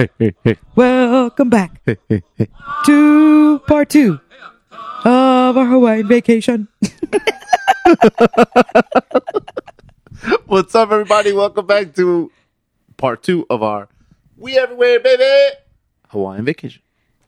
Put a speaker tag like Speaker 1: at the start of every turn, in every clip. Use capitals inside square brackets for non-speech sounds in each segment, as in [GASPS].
Speaker 1: Hey, huh, huh.
Speaker 2: Hey, hey, hey,
Speaker 1: welcome back
Speaker 2: hey, hey, hey.
Speaker 1: to part two of our Hawaiian vacation. [LAUGHS]
Speaker 2: What's up, everybody? Welcome back to part two of our We Everywhere, baby! Hawaiian vacation.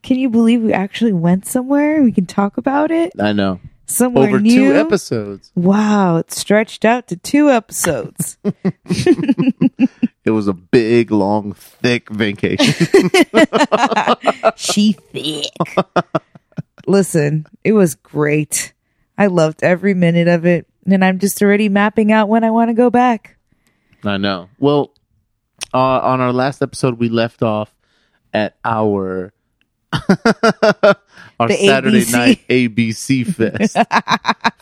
Speaker 1: Can you believe we actually went somewhere? We can talk about it.
Speaker 2: I know.
Speaker 1: Somewhere
Speaker 2: Over
Speaker 1: new.
Speaker 2: two episodes.
Speaker 1: Wow, it stretched out to two episodes. [LAUGHS] [LAUGHS]
Speaker 2: It was a big, long, thick vacation. [LAUGHS] [LAUGHS]
Speaker 1: she thick. Listen, it was great. I loved every minute of it, and I'm just already mapping out when I want to go back.
Speaker 2: I know. Well, uh, on our last episode, we left off at our [LAUGHS] our
Speaker 1: The
Speaker 2: Saturday
Speaker 1: ABC.
Speaker 2: night ABC fest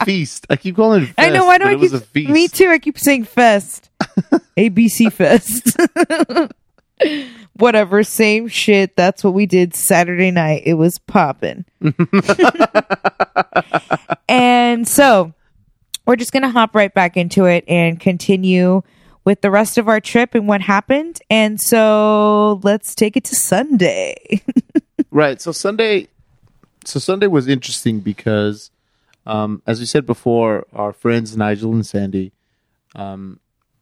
Speaker 2: feast. I keep calling it. Fest,
Speaker 1: I know. Why do I keep? Me too. I keep saying fest. [LAUGHS] ABC fest. [LAUGHS] Whatever. Same shit. That's what we did Saturday night. It was popping. [LAUGHS] and so we're just gonna hop right back into it and continue with the rest of our trip and what happened. And so let's take it to Sunday.
Speaker 2: Right. So Sunday, so Sunday was interesting because, um, as we said before, our friends Nigel and Sandy, um,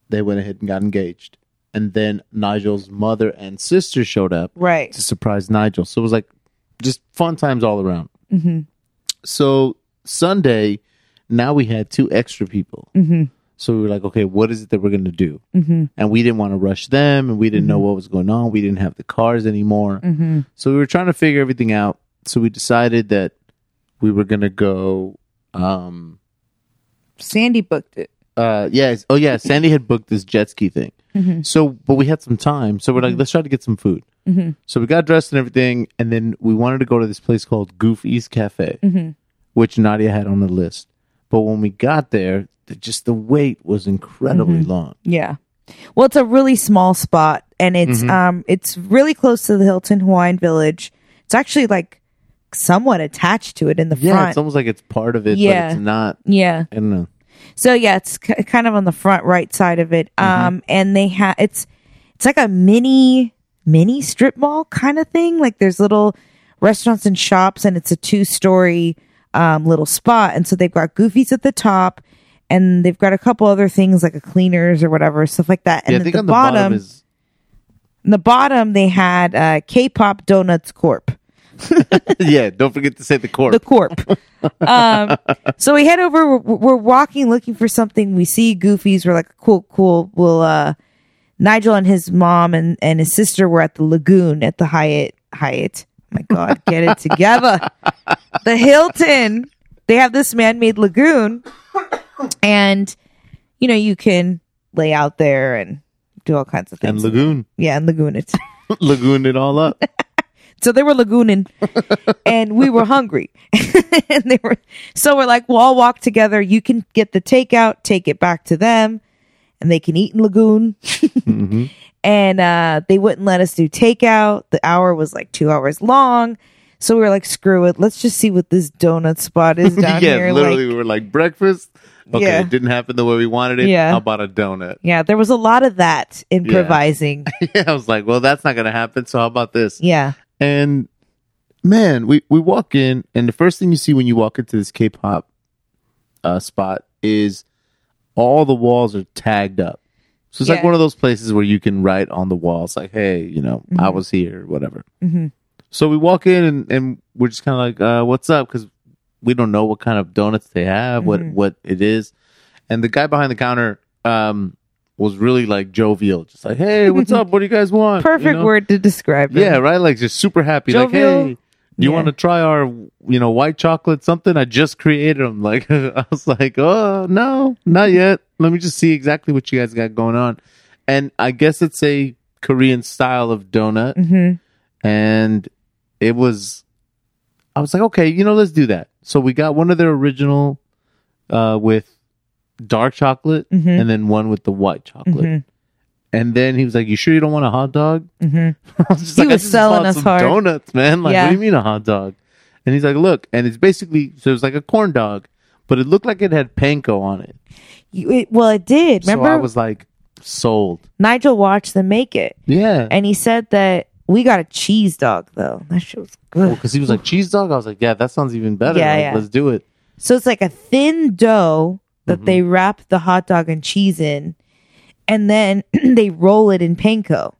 Speaker 2: they went ahead and got engaged, and then Nigel's mother and sister showed up
Speaker 1: right.
Speaker 2: to surprise Nigel. So it was like just fun times all around. Mm-hmm. So Sunday, now we had two extra people. Mm-hmm. So we were like, okay, what is it that we're going to do? Mm-hmm. And we didn't want to rush them, and we didn't know what was going on. We didn't have the cars anymore. Mm-hmm. So we were trying to figure everything out. So we decided that we were going to go. Um,
Speaker 1: Sandy booked it.
Speaker 2: Uh, yes. Oh, yeah. Sandy had booked this jet ski thing. So, but we had some time. So we're like, let's try to get some food. So we got dressed and everything. And then we wanted to go to this place called Goofy's Cafe, which Nadia had on the list. But when we got there, the, just the wait was incredibly long.
Speaker 1: Yeah. Well, it's a really small spot and it's
Speaker 2: Mm-hmm.
Speaker 1: um it's really close to the Hilton Hawaiian Village. It's actually like somewhat attached to it in the
Speaker 2: Yeah,
Speaker 1: front.
Speaker 2: Yeah, it's almost like it's part of it,
Speaker 1: Yeah.
Speaker 2: but it's not.
Speaker 1: yeah.
Speaker 2: I don't know.
Speaker 1: So yeah, it's k- kind of on the front right side of it.
Speaker 2: Mm-hmm.
Speaker 1: Um and they have it's it's like a mini mini strip mall kind of thing. Like there's little restaurants and shops and it's a two-story um little spot and so they've got Goofies at the top and they've got a couple other things like a cleaners or whatever stuff like that. And
Speaker 2: Yeah,
Speaker 1: at the
Speaker 2: on the bottom, is
Speaker 1: in the bottom they had uh, K-pop Donuts Corp. [LAUGHS]
Speaker 2: yeah. Don't forget to say the corp.
Speaker 1: The Corp. um, so we head over. We're, we're walking, looking for something. We see Goofies. We're like, cool, cool. We'll. Uh, Nigel and his mom and and his sister were at the lagoon at the Hyatt. Hyatt. My God, get it together. The Hilton. They have this man-made lagoon, and you know you can lay out there and do all kinds of things.
Speaker 2: and lagoon,
Speaker 1: yeah, and lagoon it. [LAUGHS]
Speaker 2: lagoon it all up. [LAUGHS]
Speaker 1: So they were lagooning [LAUGHS] and we were hungry. [LAUGHS] and they were so we're like, we'll all walk together. You can get the takeout, take it back to them, and they can eat in lagoon. [LAUGHS] And uh they wouldn't let us do takeout. The hour was like two hours long. So we were like, screw it. Let's just see what this donut spot is down
Speaker 2: yeah,
Speaker 1: here.
Speaker 2: literally,
Speaker 1: Like,
Speaker 2: we were like breakfast. Okay,
Speaker 1: Yeah.
Speaker 2: it didn't happen the way we wanted it.
Speaker 1: Yeah.
Speaker 2: How about a donut?
Speaker 1: yeah, there was a lot of that improvising.
Speaker 2: yeah, I was like, well, that's not gonna happen. So how about this?
Speaker 1: Yeah.
Speaker 2: And man, we we walk in, and the first thing you see when you walk into this K-pop uh, spot is all the walls are tagged up. So it's like one of those places where you can write on the walls, like, "Hey, you know, I was here," whatever. So we walk in, and, and we're just kind of like, uh, "What's up?" Because we don't know what kind of donuts they have, what what it is. And the guy behind the counter um, was really like jovial, just like, "Hey, what's up? What do you guys [LAUGHS] want?" You
Speaker 1: Perfect
Speaker 2: know?
Speaker 1: word to describe it.
Speaker 2: Yeah, right. Like just super happy.
Speaker 1: Jovial.
Speaker 2: Like, hey, you
Speaker 1: Yeah.
Speaker 2: want to try our, you know, white chocolate something? I just created them. [LAUGHS] Like, I was like, oh no, not yet. Let me just see exactly what you guys got going on. And I guess it's a Korean style of donut, and it was. I was like, okay, you know, let's do that. So we got one of their original, uh, with dark chocolate, and then one with the white chocolate. And then he was like, "You sure you don't want a hot dog?" Mm-hmm. [LAUGHS] I was just
Speaker 1: He
Speaker 2: like, "I
Speaker 1: was
Speaker 2: just
Speaker 1: selling us hard.
Speaker 2: donuts, man. Like,
Speaker 1: Yeah.
Speaker 2: what do you mean a hot dog?" And he's like, "Look," and it's basically so it was like a corn dog, but it looked like it had panko on it.
Speaker 1: You- it- well, it did. Remember?
Speaker 2: So I was like, sold.
Speaker 1: Nigel watched them make it,
Speaker 2: Yeah.
Speaker 1: and he said that we got a cheese dog though. That shit was good.
Speaker 2: because he was like cheese dog. I was like, yeah, that sounds even better.
Speaker 1: Yeah,
Speaker 2: Like,
Speaker 1: yeah.
Speaker 2: Let's do it.
Speaker 1: So it's like a thin dough that
Speaker 2: Mhm.
Speaker 1: they wrap the hot dog and cheese in, and then [CLEARS THROAT] they roll it in panko.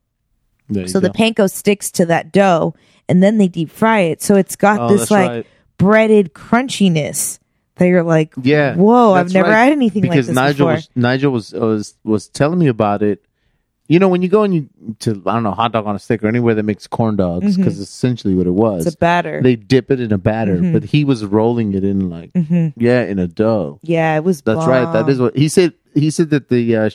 Speaker 1: So the panko sticks to that dough, and then they deep fry it. So it's got
Speaker 2: Oh,
Speaker 1: this like
Speaker 2: right.
Speaker 1: breaded crunchiness that you're like,
Speaker 2: Yeah.
Speaker 1: whoa, I've never
Speaker 2: right.
Speaker 1: had anything like this
Speaker 2: Nigel
Speaker 1: before.
Speaker 2: was Nigel was was was telling me about it. You know, when you go and you to I don't know hot dog on a stick or anywhere that makes corn dogs, because essentially what it was,
Speaker 1: it's a batter.
Speaker 2: they dip it in a batter,
Speaker 1: Mhm.
Speaker 2: but he was rolling it in like
Speaker 1: hmm
Speaker 2: yeah in a dough.
Speaker 1: Yeah, it was.
Speaker 2: That's right. That is what he said. He said that the uh,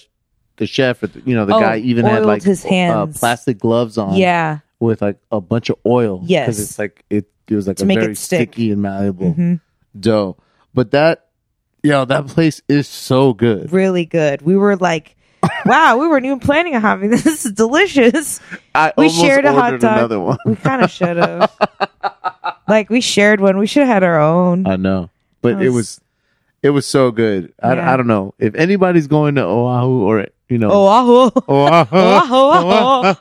Speaker 2: the chef, or the, you know, the
Speaker 1: Oh,
Speaker 2: guy even had like
Speaker 1: his
Speaker 2: uh,
Speaker 1: hands.
Speaker 2: plastic gloves on,
Speaker 1: Yeah.
Speaker 2: with like a bunch of oil.
Speaker 1: Yes.
Speaker 2: because it's like it. It was like
Speaker 1: To
Speaker 2: a very sticky and malleable
Speaker 1: hmm
Speaker 2: dough. But that, yo, that place is so good.
Speaker 1: Really good. We were like, [LAUGHS] wow, we weren't even planning on having this. [LAUGHS] This is delicious.
Speaker 2: I
Speaker 1: We
Speaker 2: almost
Speaker 1: shared a hot dog.
Speaker 2: another one.
Speaker 1: We kind of should have. [LAUGHS] like we shared one. We should have had our own.
Speaker 2: I know, but
Speaker 1: That
Speaker 2: it
Speaker 1: was-
Speaker 2: was it was so good. I,
Speaker 1: Yeah.
Speaker 2: I don't know if anybody's going to Oahu or you know Oahu.
Speaker 1: oh, oh.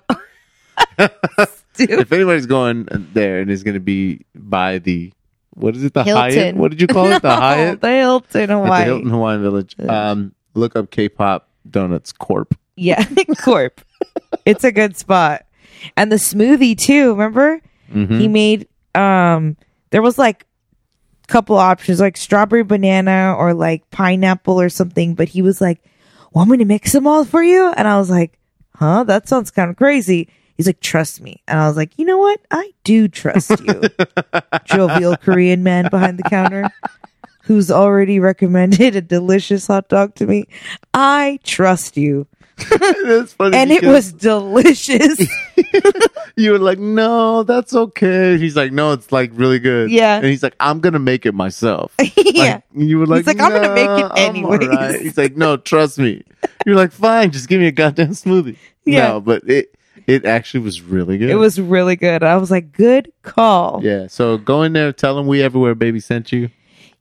Speaker 1: Dude.
Speaker 2: if anybody's going there and is going to be by the what is it the Hyatt?
Speaker 1: Hilton.
Speaker 2: What did you call it? The Hyatt
Speaker 1: the Hilton
Speaker 2: at the
Speaker 1: Hawaii.
Speaker 2: Hilton Hawaiian Village. Um, look up K-pop Donuts Corp.
Speaker 1: Yeah, [LAUGHS] Corp. it's a good spot. And the smoothie too, remember?
Speaker 2: Mhm.
Speaker 1: He made um there was like a couple options like strawberry banana or like pineapple or something, but he was like, "Want me to mix them all for you?" And I was like, "Huh, that sounds kind of crazy." He's like, "Trust me." And I was like, "You know what? I do trust you." [LAUGHS] Jovial Korean man behind the counter who's already recommended [LAUGHS] a delicious hot dog to me. I trust you. [LAUGHS]
Speaker 2: That's funny
Speaker 1: And it was delicious. [LAUGHS]
Speaker 2: You were like, no, that's okay. He's like, no, it's like really good.
Speaker 1: Yeah.
Speaker 2: And he's like, I'm gonna make it myself.
Speaker 1: yeah.
Speaker 2: Like, you were like,
Speaker 1: like, "I'm gonna make it
Speaker 2: "Nah, I'm
Speaker 1: anyways."
Speaker 2: alright." He's like, no, trust me. You're like, fine, just give me a goddamn smoothie.
Speaker 1: Yeah.
Speaker 2: No, but it it actually was really good.
Speaker 1: It was really good. I was like, good call.
Speaker 2: Yeah. So go in there, tell them we everywhere, baby sent you.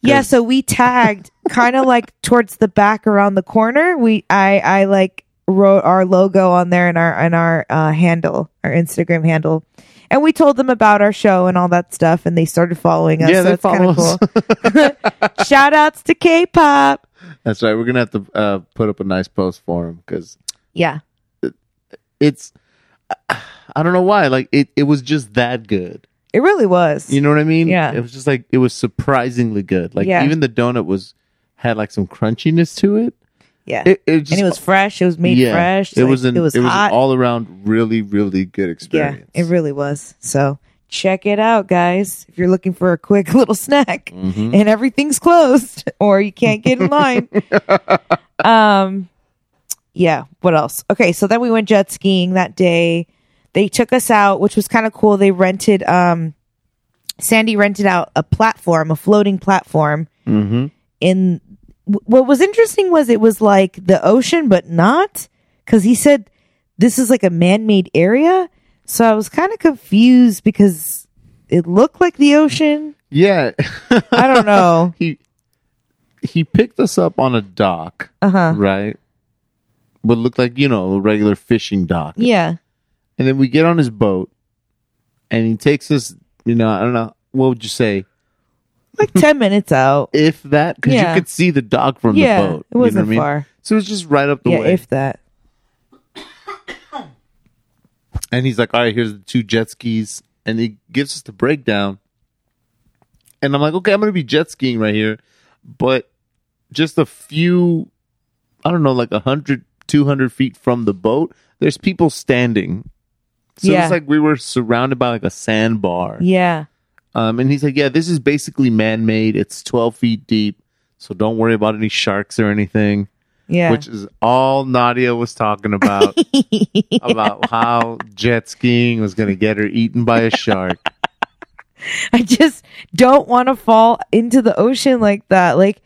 Speaker 1: Yeah, so we tagged kind of like towards the back around the corner. We I I like wrote our logo on there and our and our uh, handle, our Instagram handle. And we told them about our show and all that stuff and they started following us.
Speaker 2: Yeah,
Speaker 1: so
Speaker 2: they
Speaker 1: it's kind of
Speaker 2: follow
Speaker 1: cool. [LAUGHS] Shout outs to K-pop.
Speaker 2: That's right. We're gonna have to uh, put up a nice post for him because
Speaker 1: Yeah.
Speaker 2: it's. I don't know why. Like it, it was just that good.
Speaker 1: It really was.
Speaker 2: You know what I mean?
Speaker 1: Yeah.
Speaker 2: It was just like it was surprisingly good. Like
Speaker 1: Yeah.
Speaker 2: even the donut was had like some crunchiness to it.
Speaker 1: yeah.
Speaker 2: It, it just
Speaker 1: and it was fresh. It was made
Speaker 2: yeah,
Speaker 1: fresh.
Speaker 2: It
Speaker 1: Like,
Speaker 2: was an,
Speaker 1: it was hot.
Speaker 2: an all around really really good experience.
Speaker 1: yeah,
Speaker 2: experience.
Speaker 1: it really was. So check it out, guys. If you're looking for a quick [LAUGHS] little snack.
Speaker 2: Mhm.
Speaker 1: and everything's closed [LAUGHS] or you can't get in line. [LAUGHS] um yeah, what else? Okay, so then we went jet skiing that day. They took us out, which was kind of cool. They rented um Sandy rented out a platform, a floating platform
Speaker 2: Mhm.
Speaker 1: in w- what was interesting was it was like the ocean but not cuz he said this is like a man-made area. So I was kind of confused because it looked like the ocean.
Speaker 2: Yeah.
Speaker 1: I don't know. [LAUGHS]
Speaker 2: he he picked us up on a dock,
Speaker 1: Uh-huh.
Speaker 2: right? What looked like you know a regular fishing dock,
Speaker 1: Yeah.
Speaker 2: And then we get on his boat, and he takes us. You know, I don't know what would you say
Speaker 1: like 10 minutes out.
Speaker 2: if that because
Speaker 1: Yeah.
Speaker 2: you could see the dock from
Speaker 1: yeah,
Speaker 2: the boat.
Speaker 1: it wasn't
Speaker 2: you know what I mean?
Speaker 1: far.
Speaker 2: So it was just right up the way.
Speaker 1: Yeah,
Speaker 2: way.
Speaker 1: if that.
Speaker 2: and he's like, "All right, here's the two jet skis," and he gives us the breakdown. And I'm like, "Okay, I'm gonna be jet skiing right here," but just a few, I don't know, like 100, 200 feet from the boat, there's people standing. So
Speaker 1: Yeah.
Speaker 2: it's like we were surrounded by like a sandbar.
Speaker 1: Yeah.
Speaker 2: Um, and he's like, "Yeah, this is basically man-made. It's 12 feet deep, so don't worry about any sharks or anything."
Speaker 1: Yeah.
Speaker 2: Which is all Nadia was talking about [LAUGHS] about how jet skiing was going to get her eaten by a shark. [LAUGHS]
Speaker 1: I just don't want to fall into the ocean like that. Like,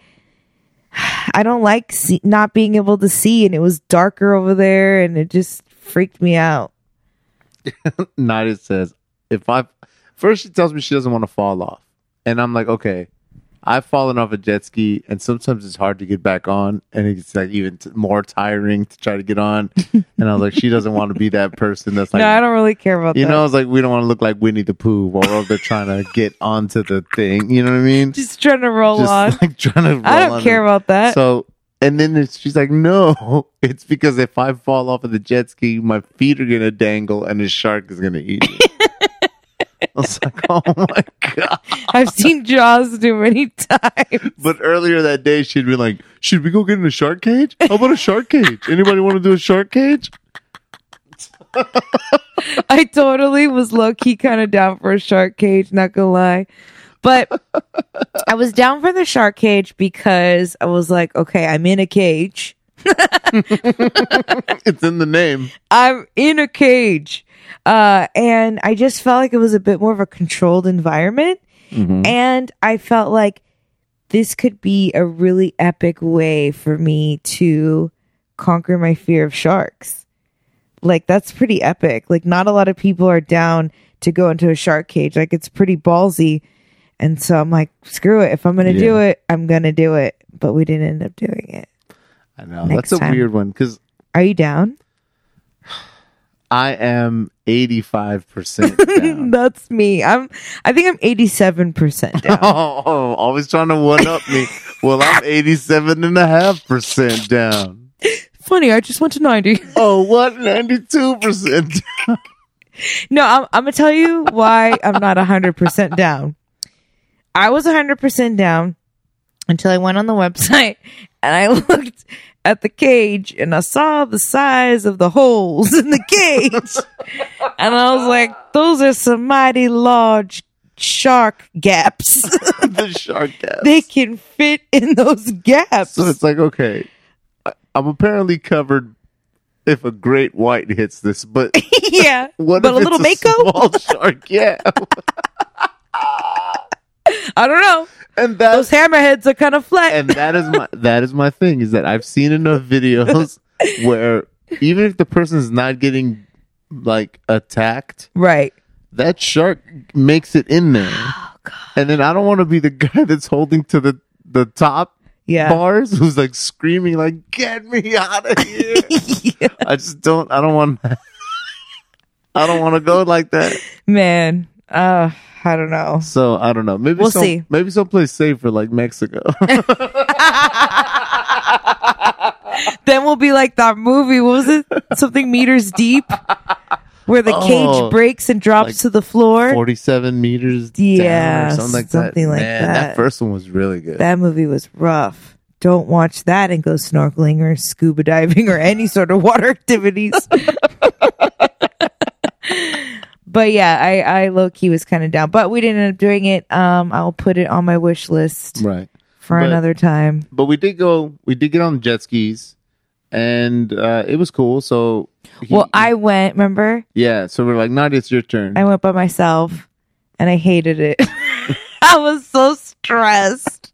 Speaker 1: [SIGHS] I don't like see- not being able to see, and it was darker over there, and it just freaked me out. [LAUGHS]
Speaker 2: Nadia says, "If I first she tells me she doesn't want to fall off, and I'm like, okay, I've fallen off a jet ski, and sometimes it's hard to get back on, and it's like even t- more tiring to try to get on. [LAUGHS] and I was like, she doesn't want to be that person that's like,
Speaker 1: no, I don't really care about that.
Speaker 2: you
Speaker 1: that.
Speaker 2: know, I was like, we don't want to look like Winnie the Pooh while we're over trying [LAUGHS] to get onto the thing. You know what I mean?
Speaker 1: just trying to roll
Speaker 2: Just
Speaker 1: on.
Speaker 2: like trying to.
Speaker 1: I don't
Speaker 2: on
Speaker 1: care about that.
Speaker 2: So, and then it's, she's like, no, [LAUGHS] it's because if I fall off of the jet ski, my feet are gonna dangle, and a shark is gonna eat me. [LAUGHS] I was like, oh my god.
Speaker 1: I've seen Jaws too many times.
Speaker 2: But earlier that day, she'd be like, "Should we go get in a shark cage? How about a shark cage? Anybody want to do a shark cage?" [LAUGHS]
Speaker 1: I totally was low key kind of down for a shark cage, not gonna lie. But I was down for the shark cage because I was like, okay, I'm in a cage. [LAUGHS]
Speaker 2: It's in the name.
Speaker 1: I'm in a cage. Uh, and I just felt like it was a bit more of a controlled environment. And I felt like this could be a really epic way for me to conquer my fear of sharks. Like, that's pretty epic. Like, not a lot of people are down to go into a shark cage. Like, it's pretty ballsy. And so I'm like, screw it. If I'm going to do
Speaker 2: Yeah.
Speaker 1: it, I'm going to do it. But we didn't end up doing it.
Speaker 2: I know
Speaker 1: Next
Speaker 2: that's a
Speaker 1: time.
Speaker 2: weird one because
Speaker 1: Are you down? [SIGHS]
Speaker 2: I am eighty-five percent [LAUGHS] down.
Speaker 1: That's me. I'm. I think I'm 87 percent down.
Speaker 2: oh, [LAUGHS] oh, always trying to one up me. Well, I'm [LAUGHS] eighty-seven and a half percent down.
Speaker 1: Funny, I just went to 90.
Speaker 2: Oh, what? Ninety-two percent.
Speaker 1: No, I'm, I'm gonna tell you why I'm not 100 percent down. I was 100 percent down until I went on the website [LAUGHS] and I [LAUGHS] looked at the cage and I saw the size of the holes in the cage, [LAUGHS] and I was like, "Those are some mighty large shark gaps.
Speaker 2: the shark gas.
Speaker 1: they can fit in those gaps."
Speaker 2: So it's like, okay, I'm apparently covered if a great white hits this, but
Speaker 1: yeah,
Speaker 2: what
Speaker 1: but a little
Speaker 2: it's
Speaker 1: mako.
Speaker 2: small shark? Yeah, [LAUGHS]
Speaker 1: I don't know.
Speaker 2: and
Speaker 1: Those hammerheads are kind of flat.
Speaker 2: and that is my [LAUGHS] that is my thing is that I've seen enough videos [LAUGHS] where even if the person's not getting like attacked,
Speaker 1: right.
Speaker 2: that shark makes it in there. [GASPS] Oh, And then I don't want to be the guy that's holding to the the top
Speaker 1: Yeah.
Speaker 2: bars who's like screaming like get me out of here.
Speaker 1: Yeah.
Speaker 2: I just don't I don't want I don't want to go like that.
Speaker 1: Man, uh, I don't know.
Speaker 2: So I don't know. Maybe
Speaker 1: We'll
Speaker 2: some,
Speaker 1: see.
Speaker 2: maybe someplace safer like Mexico. [LAUGHS] [LAUGHS]
Speaker 1: Then we'll be like that movie. What was it? Something meters deep, where the
Speaker 2: Oh,
Speaker 1: cage breaks and drops
Speaker 2: like
Speaker 1: to the floor.
Speaker 2: 47 meters
Speaker 1: Yeah,
Speaker 2: down or something like
Speaker 1: something
Speaker 2: that.
Speaker 1: like
Speaker 2: Man,
Speaker 1: that.
Speaker 2: that first one was really good.
Speaker 1: That movie was rough. Don't watch that and go snorkeling or scuba diving or any sort of water [LAUGHS] activities. But yeah, I, I low key was kind of down, but we didn't end up doing it. Um, I'll put it on my wish list
Speaker 2: right.
Speaker 1: for
Speaker 2: But-
Speaker 1: another time.
Speaker 2: But we did go we did get on jet skis and uh it was cool. So he-
Speaker 1: Well, I went, remember?
Speaker 2: yeah, so we're like, Nadia, it's your turn.
Speaker 1: I went by myself and I hated it. [LAUGHS] I was so stressed.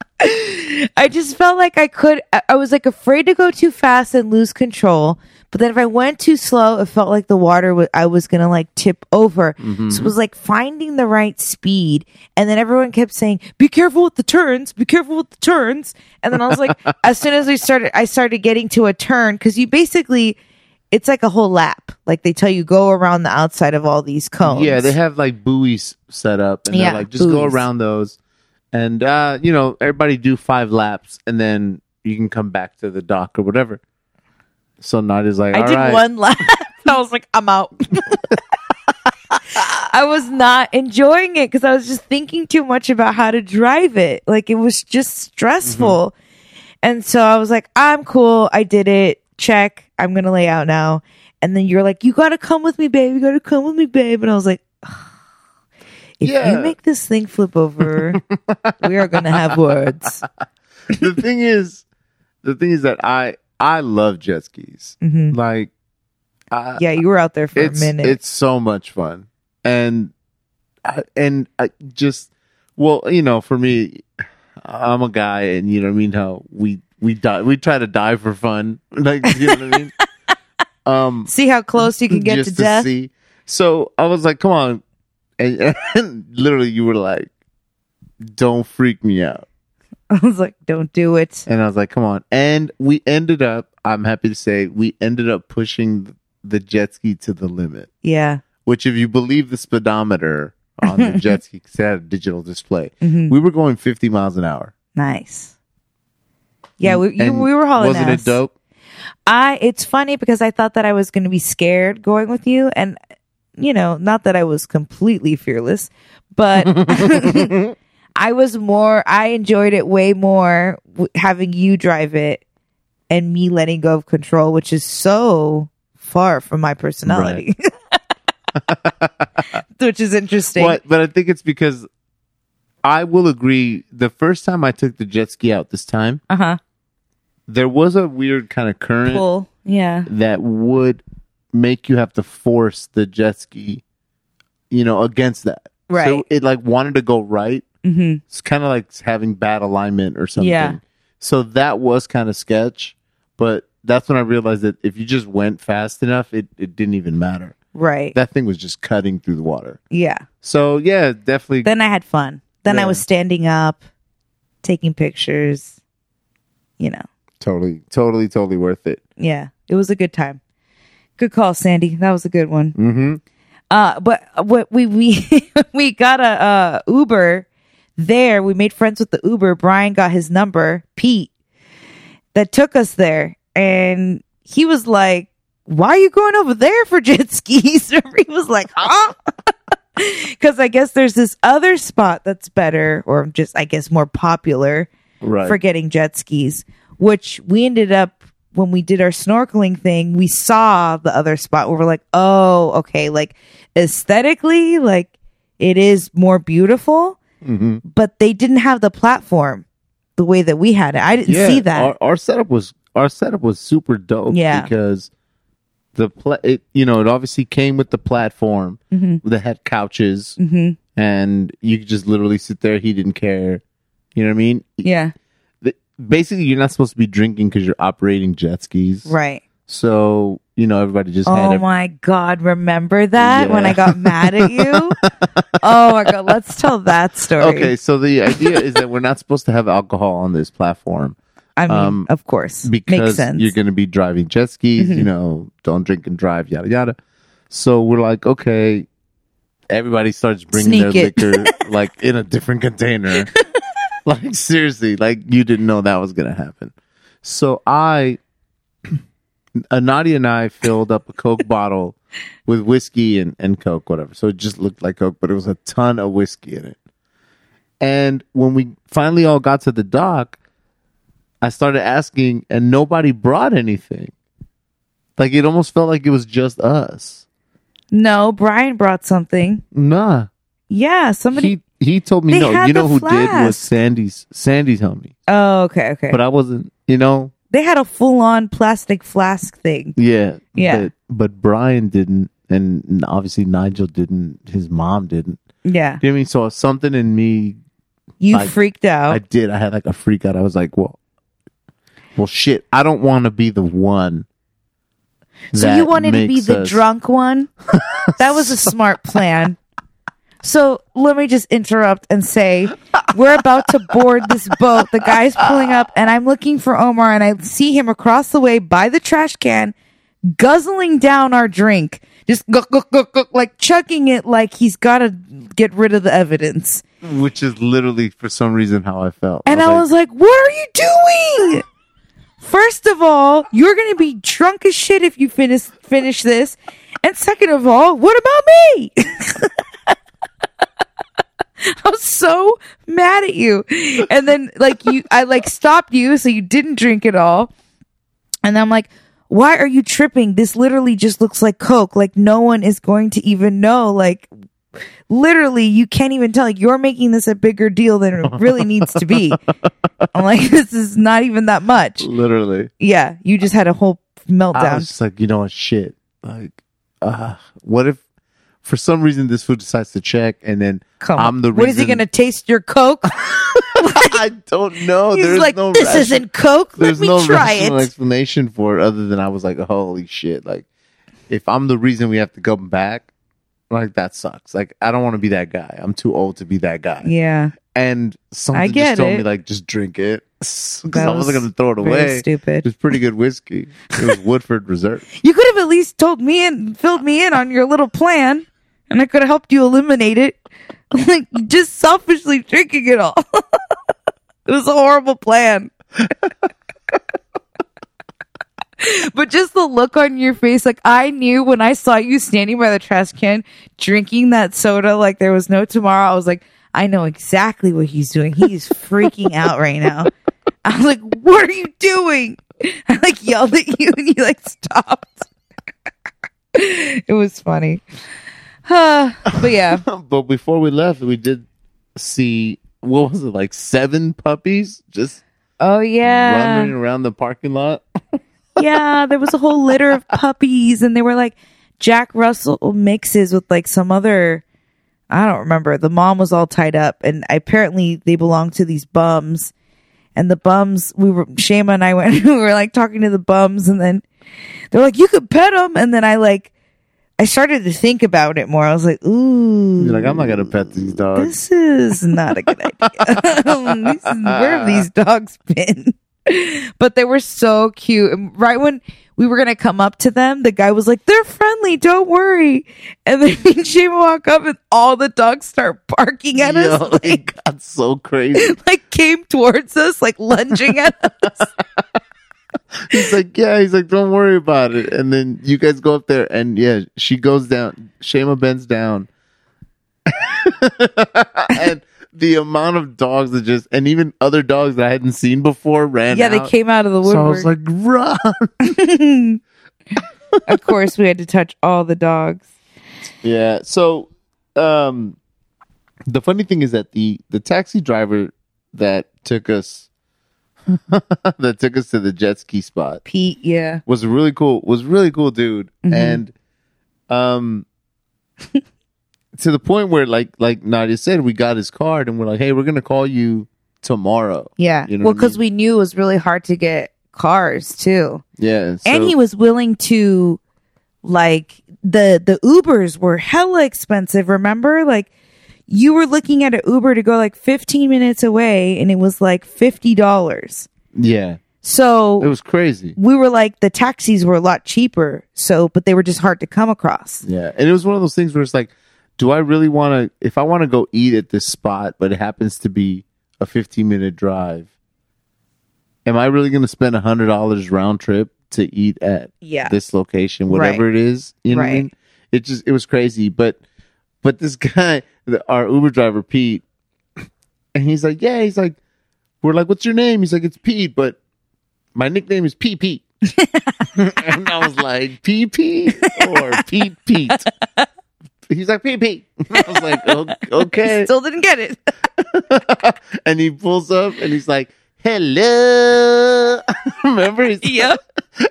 Speaker 1: I just felt like I could, I- I was like afraid to go too fast and lose control. But then if I went too slow, it felt like the water was, I was going to like tip over. So it was like finding the right speed. And then everyone kept saying, be careful with the turns, be careful with the turns. And then I was like, [LAUGHS] as soon as we started, I started getting to a turn because you basically, it's like a whole lap. Like they tell you go around the outside of all these cones.
Speaker 2: Yeah, they have like buoys set up, and
Speaker 1: Yeah,
Speaker 2: they're like, just go around those, and uh, you know, everybody do five laps, and then you can come back to the dock or whatever. So Nadia's like,
Speaker 1: I did
Speaker 2: right,
Speaker 1: one lap. [LAUGHS] I was like, I'm out. [LAUGHS] I was not enjoying it because I was just thinking too much about how to drive it. Like it was just stressful. Mm-hmm. And so I was like, I'm cool. I did it. Check. I'm going to lay out now. And then you're like, you got to come with me, babe. You got to come with me, babe. And I was like, if
Speaker 2: Yeah.
Speaker 1: you make this thing flip over, we are going to have words. [LAUGHS]
Speaker 2: the thing is, the thing is that I I love jet skis.
Speaker 1: Mhm.
Speaker 2: Like, I,
Speaker 1: Yeah, you were out there for
Speaker 2: it's
Speaker 1: a minute.
Speaker 2: it's so much fun, and and I just well, you know, for me, I'm a guy, and you know what I mean. How we we die, we try to die for fun, [LAUGHS] like you know what I mean. [LAUGHS] Um,
Speaker 1: See how close you can get to
Speaker 2: just
Speaker 1: death?
Speaker 2: see. So I was like, "Come on," and, [LAUGHS] and literally, you were like, "Don't freak me out." [LAUGHS]
Speaker 1: I was like, don't do it.
Speaker 2: And I was like, come on. And we ended up, I'm happy to say, we ended up pushing the jet ski to the limit,
Speaker 1: Yeah.
Speaker 2: which, if you believe the speedometer on the [LAUGHS] jet ski, 'cause it had a digital display,
Speaker 1: Mhm.
Speaker 2: we were going 50 miles an hour.
Speaker 1: Nice. Yeah, we, you, we were hauling
Speaker 2: Wasn't
Speaker 1: ass.
Speaker 2: it dope?
Speaker 1: I it's funny because I thought that I was going to be scared going with you and you know, not that I was completely fearless, but [LAUGHS] I was more I enjoyed it way more w- having you drive it and me letting go of control, which is so far from my personality. [LAUGHS] which is interesting.
Speaker 2: But, but I think it's because I will agree. The first time I took the jet ski out this time,
Speaker 1: Uh-huh.
Speaker 2: there was a weird kind of current
Speaker 1: Pull. Yeah.
Speaker 2: that would make you have to force the jet ski, you know, against that. Right. So
Speaker 1: Right.
Speaker 2: it like wanted to go right.
Speaker 1: Mhm.
Speaker 2: It's kind of like having bad alignment or something.
Speaker 1: Yeah.
Speaker 2: So that was kind of sketch, but that's when I realized that if you just went fast enough, it, it didn't even matter.
Speaker 1: Right.
Speaker 2: That thing was just cutting through the water.
Speaker 1: yeah.
Speaker 2: So yeah, definitely.
Speaker 1: Then I had fun. Then I was standing up, taking pictures, you know.
Speaker 2: totally, totally, totally worth it.
Speaker 1: Yeah, it was a good time. Good call, Sandy. That was a good one.
Speaker 2: Mm-hmm.
Speaker 1: Uh, but what we we [LAUGHS] we got a uh, Uber there. We made friends with the Uber. Brian got his number, Pete, that took us there, and he was like, "Why are you going over there for jet [LAUGHS] skis?" [LAUGHS] he was like, "Huh." [LAUGHS] Because I guess there's this other spot that's better, or just I guess more popular
Speaker 2: Right.
Speaker 1: for getting jet skis, which we ended up when we did our snorkeling thing, we saw the other spot where we're like, oh, okay, like aesthetically, like it is more beautiful,
Speaker 2: hmm
Speaker 1: but they didn't have the platform the way that we had it. I didn't
Speaker 2: Yeah,
Speaker 1: see that.
Speaker 2: Our, our setup was our setup was super dope.
Speaker 1: Yeah.
Speaker 2: because the pla- it you know it obviously came with the platform
Speaker 1: Mhm.
Speaker 2: that had couches
Speaker 1: hmm
Speaker 2: and you could just literally sit there. He didn't care. You know what I mean?
Speaker 1: Yeah,
Speaker 2: The- Basically, you're not supposed to be drinking because you're operating jet skis.
Speaker 1: right.
Speaker 2: So you know everybody just had.
Speaker 1: Oh
Speaker 2: ev-
Speaker 1: my god, remember that when I got mad at you? [LAUGHS] oh my god, let's tell that story.
Speaker 2: Okay, so the idea is that we're not supposed to have alcohol on this platform
Speaker 1: I mean,
Speaker 2: um,
Speaker 1: of course, makes
Speaker 2: because
Speaker 1: sense.
Speaker 2: you're going to be driving jet skis.
Speaker 1: Mhm.
Speaker 2: You know, don't drink and drive, yada yada. So we're like, okay. Everybody starts bringing
Speaker 1: Sneak
Speaker 2: their
Speaker 1: it.
Speaker 2: liquor [LAUGHS] like in a different container. [LAUGHS] like seriously, like you didn't know that was going to happen. So I, uh, Nadia and I filled up a Coke bottle with whiskey and, and Coke, whatever. So it just looked like Coke, but it was a ton of whiskey in it. And when we finally all got to the dock, I started asking, and nobody brought anything. Like it almost felt like it was just us.
Speaker 1: no, Brian brought something.
Speaker 2: Nah,
Speaker 1: Yeah, somebody.
Speaker 2: he he told me
Speaker 1: They
Speaker 2: no. You know who did was
Speaker 1: flask.
Speaker 2: Sandy's Sandy's homie,
Speaker 1: oh, okay, okay.
Speaker 2: but I wasn't. You know,
Speaker 1: they had a full-on plastic flask thing.
Speaker 2: yeah,
Speaker 1: Yeah.
Speaker 2: But, but Brian didn't, and obviously Nigel didn't. His mom didn't.
Speaker 1: Yeah,
Speaker 2: You know what I mean? So something in me
Speaker 1: you
Speaker 2: I-
Speaker 1: freaked out.
Speaker 2: I did. I had like a freak out. I was like, well, well, shit. I don't want to be the one.
Speaker 1: so you wanted to be
Speaker 2: makes
Speaker 1: the drunk one? [LAUGHS] that was a smart plan. So let me just interrupt and say we're about to board this boat. The guy's pulling up, and I'm looking for Omar, and I see him across the way by the trash can, guzzling down our drink, just guk, guk, guk, guk, like chugging it like he's got to get rid of the evidence.
Speaker 2: which is literally for some reason how I felt.
Speaker 1: And I was like, what are you doing? First of all, you're going to be drunk as shit if you finish finish this. And second of all, what about me? [LAUGHS] [LAUGHS] I was so mad at you. And then like you I like stopped you so you didn't drink it all. And I'm like, why are you tripping? This literally just looks like Coke. Like no one is going to even know. Like literally you can't even tell. Like you're making this a bigger deal than it really needs to be. [LAUGHS] I'm like, this is not even that much.
Speaker 2: literally.
Speaker 1: Yeah, you just had a whole
Speaker 2: I
Speaker 1: meltdown.
Speaker 2: was just like, you know what, shit. Like, uh, what if for some reason this food decides to check and then
Speaker 1: Come
Speaker 2: I'm
Speaker 1: on.
Speaker 2: the reason.
Speaker 1: What is he going to taste your Coke? [LAUGHS]
Speaker 2: I don't know.
Speaker 1: He's
Speaker 2: there's
Speaker 1: like,
Speaker 2: no
Speaker 1: this isn't Coke. Let
Speaker 2: there's
Speaker 1: me
Speaker 2: no
Speaker 1: try it.
Speaker 2: explanation for it other than I was like, holy shit. Like, if I'm the reason we have to go back, like that sucks. Like I don't want to be that guy. I'm too old to be that guy.
Speaker 1: Yeah.
Speaker 2: And something
Speaker 1: I
Speaker 2: just told
Speaker 1: it.
Speaker 2: me like just drink it [LAUGHS] because I wasn't gonna throw it away.
Speaker 1: stupid.
Speaker 2: It's pretty good whiskey. It was [LAUGHS] Woodford Reserve.
Speaker 1: You could have at least told me and filled me in on your little plan, and I could have helped you eliminate it. [LAUGHS] Like just selfishly drinking it all. [LAUGHS] it was a horrible plan. [LAUGHS] but just the look on your face, like I knew when I saw you standing by the trash can drinking that soda like there was no tomorrow. I was like, I know exactly what he's doing. He's freaking out right now. I was like, what are you doing? I like yelled at you and you like stopped. it was funny. Uh, but yeah. [LAUGHS]
Speaker 2: but before we left, we did see what was it like seven puppies just
Speaker 1: Oh yeah.
Speaker 2: running around the parking lot. [LAUGHS]
Speaker 1: yeah, there was a whole litter of puppies, and they were like Jack Russell mixes with like some other. I don't remember. The mom was all tied up, and apparently they belonged to these bums. And the bums, we were Shama and I went. [LAUGHS] We were like talking to the bums, and then they're like, "You could pet them." And then I like, I started to think about it more. I was like, "Ooh,
Speaker 2: You're like, I'm not gonna pet these dogs.
Speaker 1: this is not a good [LAUGHS] idea. [LAUGHS] Is- where have these dogs been? [LAUGHS] But they were so cute. And right when we were gonna come up to them, the guy was like, "They're friendly, don't worry." And then me and Shayma walk up, and all the dogs start barking at
Speaker 2: Yo,
Speaker 1: us, like,
Speaker 2: it got so crazy.
Speaker 1: like came towards us, like lunging at us. [LAUGHS]
Speaker 2: He's like, yeah. He's like, don't worry about it. And then you guys go up there, and yeah, she goes down. Shema bends down, [LAUGHS] and the amount of dogs that just, and even other dogs that I hadn't seen before ran.
Speaker 1: yeah, they came out of the woodwork.
Speaker 2: So I was like, run. [LAUGHS]
Speaker 1: of course, we had to touch all the dogs.
Speaker 2: Yeah. So, um, the funny thing is that the the taxi driver that took us [LAUGHS] that took us to the jet ski spot
Speaker 1: Pete, yeah,
Speaker 2: was really cool. Was really cool, dude.
Speaker 1: Mhm.
Speaker 2: And um, [LAUGHS] to the point where like like Nadia said, we got his card and we're like, hey, we're gonna call you tomorrow.
Speaker 1: yeah.
Speaker 2: You know
Speaker 1: well,
Speaker 2: what I
Speaker 1: because
Speaker 2: mean?
Speaker 1: we knew it was really hard to get cars too.
Speaker 2: Yeah. So,
Speaker 1: and he was willing to like the the ubers were hella expensive remember like you were looking at an uber to go like 15 minutes away and it was like $50
Speaker 2: yeah,
Speaker 1: so
Speaker 2: it was crazy.
Speaker 1: we were like the taxis were a lot cheaper so but they were just hard to come across
Speaker 2: Yeah, and it was one of those things where it's like, do I really want to? If I want to go eat at this spot, but it happens to be a 15 minute drive, am I really going to spend a hundred dollars round trip to eat at
Speaker 1: yeah
Speaker 2: this location, whatever it is? You know what I mean? It just it was crazy, but but this [LAUGHS] guy, the, our Uber driver Pete, [CLEARS THROAT] and he's like, yeah, he's like, we're like, what's your name? He's like, it's Pete, but my nickname is Pete Pete. [LAUGHS] and I was like, Pete Pete or Pete Pete. He's like, Pete Pete. [LAUGHS] I was like, okay.
Speaker 1: still didn't get it [LAUGHS]
Speaker 2: and he pulls up and he's like, hello. Remember? He's
Speaker 1: Yep.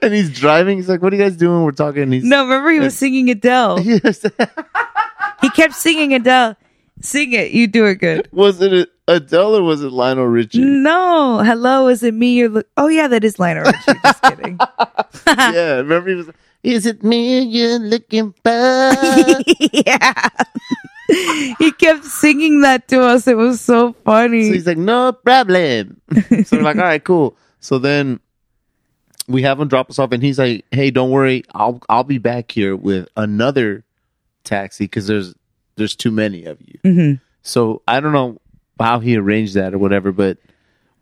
Speaker 2: and he's driving. He's like, what are you guys doing? We're talking. He's
Speaker 1: no remember he was singing adele
Speaker 2: Yes.
Speaker 1: He kept singing adele sing it you do it good
Speaker 2: was it Adele or was it Lionel Richie?
Speaker 1: no hello is it me you're look oh yeah that is lionel richie just [LAUGHS] kidding
Speaker 2: yeah, remember he was. Is it me you're looking for? [LAUGHS]
Speaker 1: yeah. he kept singing that to us. It was so
Speaker 2: so
Speaker 1: funny.
Speaker 2: he's like, no problem. [LAUGHS] so we're like, all right, cool. So then we have him drop us off, and he's like, hey, don't worry, I'll I'll be back here with another taxi because there's there's too many of you.
Speaker 1: Mhm.
Speaker 2: So I don't know how he arranged that or whatever, but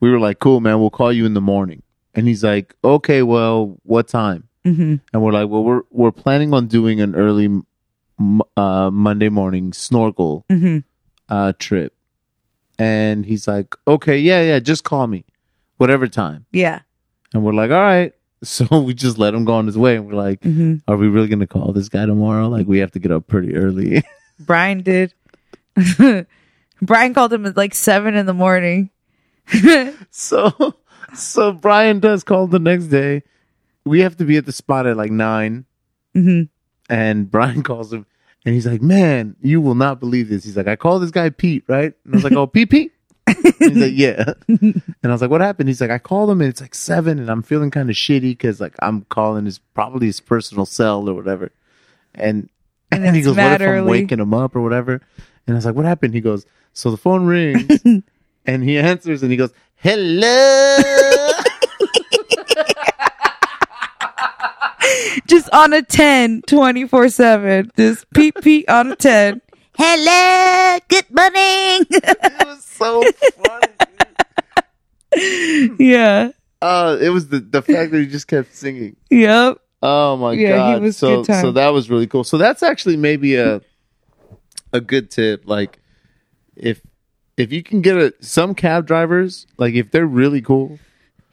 Speaker 2: we were like, cool, man, we'll call you in the morning. And he's like, okay, well, what time?
Speaker 1: Mhm.
Speaker 2: And we're like, well, we're we're planning on doing an early uh, Monday morning snorkel
Speaker 1: Mhm.
Speaker 2: uh, trip. And he's like, okay, yeah, yeah, just call me, whatever time.
Speaker 1: Yeah.
Speaker 2: And we're like, all right. So [LAUGHS] we just let him go on his way, and we're like,
Speaker 1: Mhm.
Speaker 2: are we really gonna call this guy tomorrow? Like, we have to get up pretty early. [LAUGHS]
Speaker 1: Brian did. [LAUGHS] Brian called him at like seven in the morning.
Speaker 2: so, so Brian does call the next day. We have to be at the spot at like 9
Speaker 1: hmm
Speaker 2: and Brian calls him, and he's like, "Man, you will not believe this." He's like, "I called this guy Pete, right?" And I was like, "Oh, Pete, Pete." He's like, [LAUGHS] "Yeah," and I was like, "What happened?" He's like, "I called him, and it's like seven, and I'm feeling kind of shitty because like I'm calling his probably his personal cell or whatever." And
Speaker 1: And
Speaker 2: And he goes, "What if I'm
Speaker 1: early."
Speaker 2: waking him up or whatever?" And I was like, "What happened?" He goes, "So the phone rings." [LAUGHS] and he answers and he goes, "Hello." [LAUGHS]
Speaker 1: Just on a 10, 24 7. Just peep peep on a 10. Hello, good morning. [LAUGHS]
Speaker 2: it was so funny. dude.
Speaker 1: yeah.
Speaker 2: Uh, it was the the fact that he just kept singing.
Speaker 1: Yep.
Speaker 2: Oh my
Speaker 1: Yeah, he was
Speaker 2: so
Speaker 1: good time.
Speaker 2: so that was really cool. So that's actually maybe a a good tip. Like if if you can get a some cab drivers, like if they're really cool,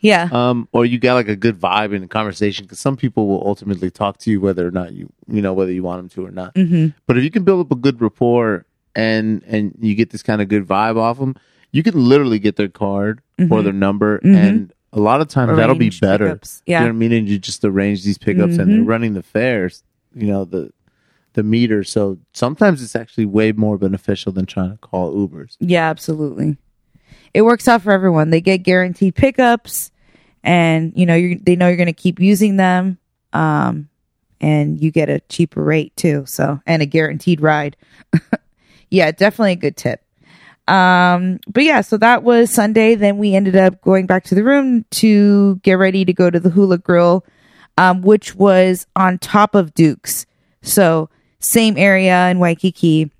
Speaker 1: Yeah.
Speaker 2: um, or you got like a good vibe in a conversation, because some people will ultimately talk to you whether or not you you know whether you want them to or not.
Speaker 1: hmm
Speaker 2: But if you can build up a good rapport and and you get this kind of good vibe off them, you can literally get their card or their number,
Speaker 1: Mhm.
Speaker 2: and a lot of times that'll be better.
Speaker 1: pickups.
Speaker 2: You know
Speaker 1: Yeah.
Speaker 2: what I mean? And you just arrange these pickups and they're
Speaker 1: Mhm.
Speaker 2: running the fares, you know, the the meter. So sometimes it's actually way more beneficial than trying to call Ubers.
Speaker 1: Yeah, absolutely. It works out for everyone. They get guaranteed pickups and you know, they know you're going to keep using them. Um and you get a cheaper rate too. So, and a guaranteed ride. [LAUGHS] yeah, definitely a good tip. Um but yeah, so that was Sunday. Then we ended up going back to the room to get ready to go to the Hula Grill um which was on top of Duke's. So, same area in Waikiki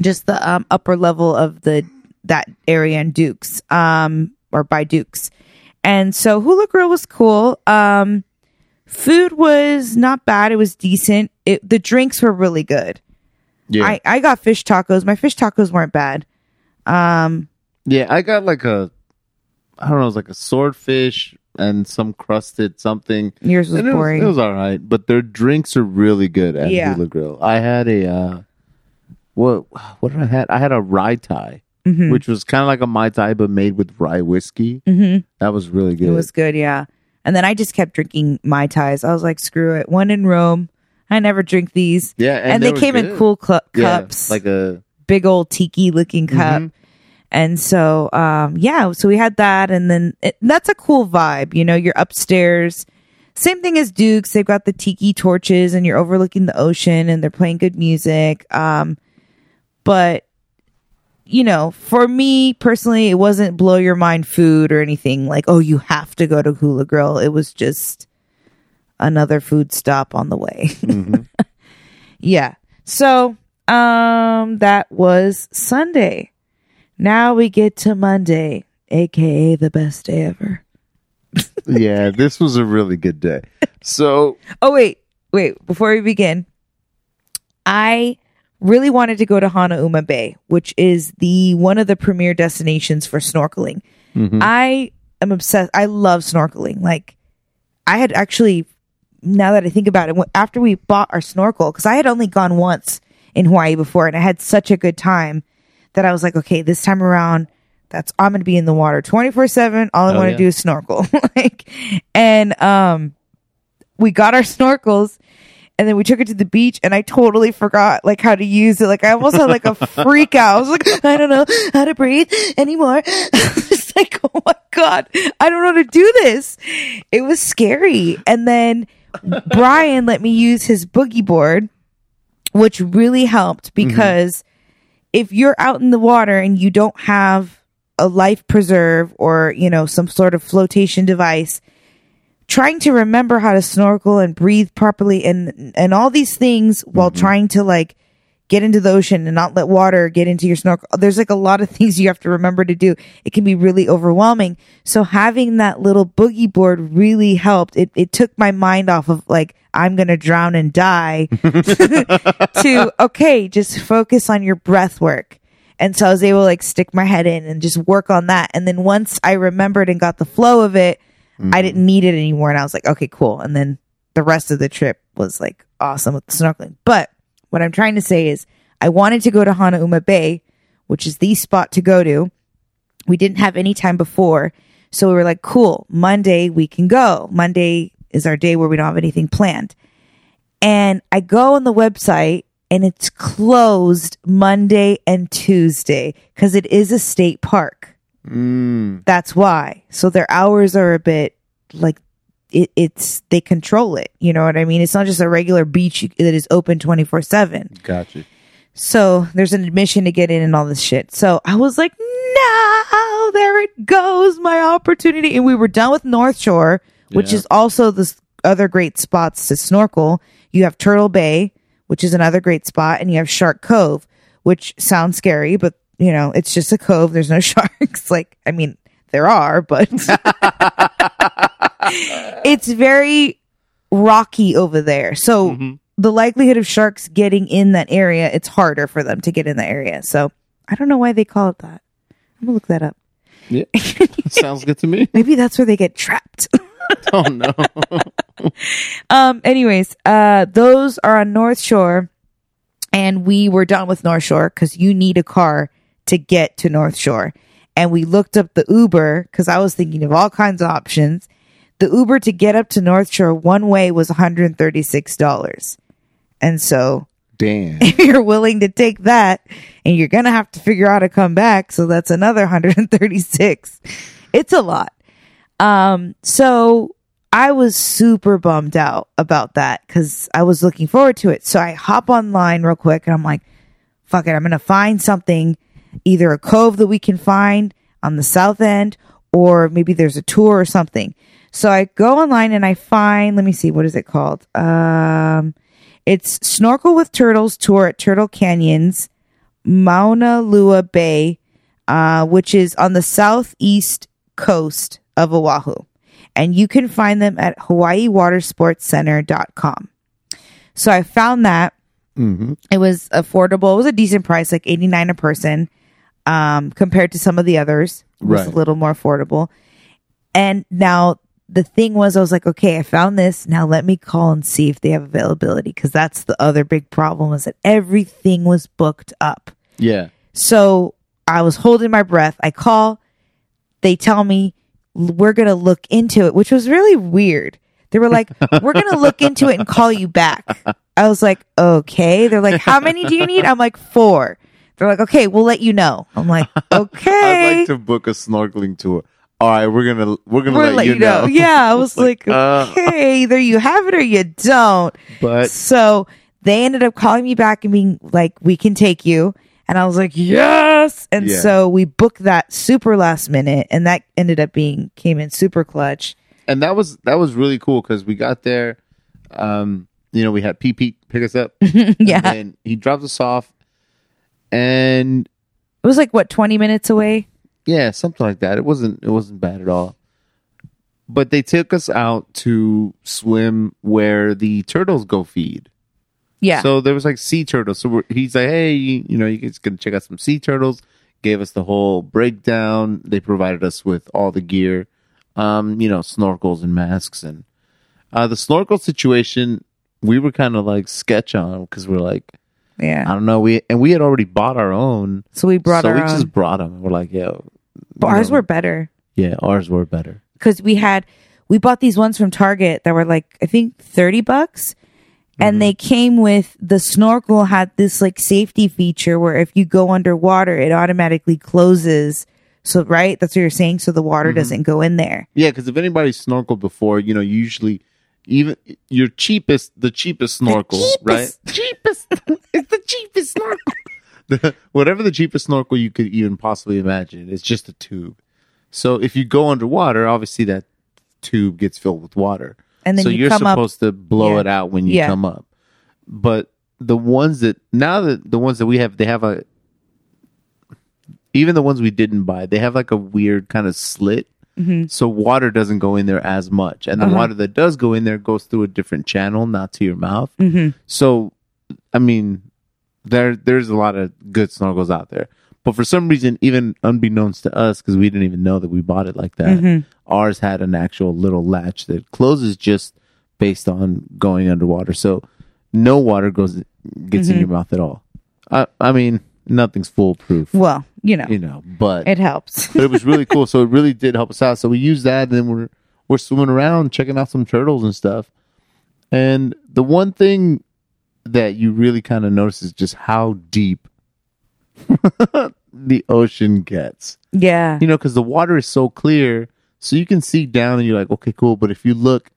Speaker 1: just the um, upper level of the that area in Dukes, um, or by Dukes. And so Hula Grill was cool. Um, food was not bad. It was decent. It, the drinks were really good.
Speaker 2: Yeah.
Speaker 1: I, I got fish tacos. My fish tacos weren't bad. Um,
Speaker 2: yeah, I got like a I don't know, it was like a swordfish and some crusted something.
Speaker 1: yours was
Speaker 2: And it was,
Speaker 1: boring.
Speaker 2: it was all right, but their drinks are really good at
Speaker 1: Yeah.
Speaker 2: Hula Grill. I had a uh what what did I had? I had a rye tie,
Speaker 1: Mhm.
Speaker 2: which was kind of like a mai tai but made with rye whiskey.
Speaker 1: Mhm.
Speaker 2: That was really good.
Speaker 1: It was good, yeah. And then I just kept drinking Mai Tais. I was like, screw it. One in Rome. I never drink these.
Speaker 2: yeah,
Speaker 1: And,
Speaker 2: they,
Speaker 1: they,
Speaker 2: were
Speaker 1: came in cool cl-
Speaker 2: Yeah,
Speaker 1: cups.
Speaker 2: like a
Speaker 1: big old tiki looking cup.
Speaker 2: Mhm.
Speaker 1: And so, um, yeah, so we had that. And then it, that's a cool vibe. You know, you're upstairs. Same thing as Duke's. They've got the tiki torches and you're overlooking the ocean and they're playing good music. Um, but, you know, for me personally, it wasn't blow your mind food or anything like, oh, you have to go to Hula Grill. It was just another food stop on the way.
Speaker 2: mhm. [LAUGHS]
Speaker 1: Yeah. So, um, that was Sunday. Now we get to Monday, aka the best day ever. [LAUGHS]
Speaker 2: yeah, this was a really good day. So
Speaker 1: Oh wait, wait, before we begin, I really wanted to go to Hanauma Bay, which is the one of the premier destinations for snorkeling.
Speaker 2: mhm.
Speaker 1: I am obsessed. I love snorkeling. Like, I had actually, now that I think about it, after we bought our snorkel, because I had only gone once in Hawaii before, and I had such a good time that I was like, okay, this time around, that's I'm gonna be in the water 24 seven. All I
Speaker 2: Oh,
Speaker 1: want to
Speaker 2: yeah.
Speaker 1: do is snorkel. [LAUGHS] like, and um, we got our snorkels. And then we took it to the beach and I totally forgot like how to use it. Like I almost had like a [LAUGHS] freak out. I was like, I don't know how to breathe anymore. [LAUGHS] It's like, oh my God, I don't know how to do this. It was scary. And then Brian let me use his boogie board, which really helped mm-hmm. because if you're out in the water and you don't have a life preserve or, you know, some sort of flotation device, trying to remember how to snorkel and breathe properly and and all these things while mm-hmm. trying to like get into the ocean and not let water get into your snorkel. There's like a lot of [LAUGHS] things you have to remember to do. It can be really overwhelming. So having that little boogie board really helped. It it took my mind off of like I'm going to drown and die [LAUGHS] to okay, just focus on your breath work. And so I was able to like stick my head in and just work on that. And then once I remembered and got the flow of it, I didn't mm. need it anymore. And I was like, okay, cool. And then the rest of the trip was like awesome with the snorkeling. But what I'm trying to say is I wanted to go to Hanauma Bay, which is the spot to go to. We didn't have any time before. So we were like, cool, Monday we can go. Monday is our day where we don't have anything planned. And I go on the website and it's closed Monday and Tuesday because it is a state park.
Speaker 2: Mm.
Speaker 1: That's why. So their hours are a bit like it, it's they control it. You know what I mean? It's not just a regular beach that is open twenty four seven.
Speaker 2: Gotcha.
Speaker 1: So there's an admission to get in and all this shit. So I was like, no, there it goes, my opportunity. And we were done with North Shore, which
Speaker 2: Yeah.
Speaker 1: is also the other great spots to snorkel. You have Turtle Bay, which is another great spot, and you have Shark Cove, which sounds scary, but you know, it's just a cove. There's no [LAUGHS] sharks. Like, I mean, there are, but [LAUGHS] it's very rocky over there. So
Speaker 2: Mm-hmm.
Speaker 1: the likelihood of sharks getting in that area, it's harder for them to get in the area. So I don't know why they call it that. I'm gonna look that up.
Speaker 2: Yeah. [LAUGHS] Sounds good to me.
Speaker 1: Maybe that's where they get trapped.
Speaker 2: Oh no.
Speaker 1: um anyways, uh those are on North Shore and we were done with North Shore cuz you need a car to get to North Shore. And we looked up the Uber cuz I was thinking of all kinds of options. The Uber to get up to North Shore one way was $136. And so
Speaker 2: Damn. [LAUGHS]
Speaker 1: if you're willing to take that and you're going to have to figure out how to come back. So that's another 136. It's a lot. Um, so I was super bummed out about that because I was looking forward to it. So I hop online real quick and I'm like, fuck it. I'm going to find something, either a cove that we can find on the south end or maybe there's a tour or something. So I go online and I find, let me see, what is it called? Um, it's Snorkel with Turtles tour at Turtle Canyons, Maunalua Bay, uh, which is on the southeast coast of Oahu. And you can find them at hawaiiwatersportscenter.com. So I found that
Speaker 2: hmm
Speaker 1: it was affordable. It was a decent price, like 89 a person, um, compared to some of the others. It was
Speaker 2: Right.
Speaker 1: a little more affordable. And now the thing was, I was like, okay, I found this. Now let me call and see if they have availability. Cause that's the other big problem is that everything was booked up.
Speaker 2: Yeah.
Speaker 1: So I was holding my breath. I call, they tell me we're going to look into it, which was really weird. They were like, [LAUGHS] we're going to look into it and call you back. I was like, okay. They're like, how many do you need? I'm like, four. They're like, okay, we'll let you know. I'm like, okay. [LAUGHS]
Speaker 2: I'd like to book a snorkeling tour. All right, we're gonna we're gonna
Speaker 1: We'll
Speaker 2: let,
Speaker 1: let
Speaker 2: you know. [LAUGHS]
Speaker 1: Yeah, I [LAUGHS] was like,
Speaker 2: uh.
Speaker 1: okay, either you have it or you don't.
Speaker 2: But
Speaker 1: so they ended up calling me back and being like, we can take you. And I was like, yes. And
Speaker 2: Yeah.
Speaker 1: so we booked that super last minute and that ended up being, came in super clutch.
Speaker 2: and that was that was really cool because we got there. Um, you know, we had Pete pick us up.
Speaker 1: yeah.
Speaker 2: and he dropped us off, and
Speaker 1: It was like, what, 20 minutes away?
Speaker 2: yeah, something like that. It wasn't it wasn't bad at all. But they took us out to swim where the turtles go feed.
Speaker 1: Yeah.
Speaker 2: So there was like sea turtles. So we're, he's like, hey, you, you know, you guys can check out some sea turtles. Gave us the whole breakdown. They provided us with all the gear, um, you know, snorkels and masks. And uh, the snorkel situation, we were kind of like sketch on because we're like, I don't know, we and we had already bought our own,
Speaker 1: So we brought
Speaker 2: so
Speaker 1: our
Speaker 2: we
Speaker 1: own.
Speaker 2: just brought them. We're like, yo,
Speaker 1: but ours
Speaker 2: know,
Speaker 1: were better
Speaker 2: yeah, ours were better.
Speaker 1: because we had, we bought these ones from Target that were like, I think 30 bucks.
Speaker 2: Mm-hmm.
Speaker 1: And they came with the snorkel had this like safety feature where if you go underwater, it automatically closes. So, right? That's what you're saying. So the water
Speaker 2: Mm-hmm.
Speaker 1: doesn't go in there.
Speaker 2: Yeah, because if anybody's snorkeled before, you know, usually even your cheapest, the cheapest snorkel, right? Cheapest, [LAUGHS] it's the cheapest snorkel. The, [LAUGHS] [LAUGHS] whatever the cheapest snorkel you could even possibly imagine, it's just a tube. So if you go underwater, obviously that tube gets filled with water,
Speaker 1: And then
Speaker 2: so
Speaker 1: you
Speaker 2: you're
Speaker 1: come up-
Speaker 2: supposed to blow
Speaker 1: Yeah.
Speaker 2: it out when you
Speaker 1: Yeah.
Speaker 2: come up. But the ones that now that the ones that we have, they have a even the ones we didn't buy, they have like a weird kind of slit Mm-hmm. so water doesn't go in there as much. And the
Speaker 1: Uh-huh.
Speaker 2: water that does go in there goes through a different channel not to your mouth. Mm-hmm. So i mean there there's a lot of good snorkels out there. But for some reason even unbeknownst to us because we didn't even know that we bought it like that mm-hmm. ours had an actual little latch that closes just based on going underwater. So no water goes gets in your mouth at all. I i mean nothing's foolproof
Speaker 1: Well, you know,
Speaker 2: you know but
Speaker 1: it helps. [LAUGHS]
Speaker 2: but it was really cool. So it really did help us out. So we used that, and then we're we're swimming around, checking out some turtles and stuff. And the one thing that you really kind of notice is just how deep [LAUGHS] the ocean gets.
Speaker 1: yeah.
Speaker 2: You know, because the water is so clear, so you can see down, and you're like, okay, cool. But if you look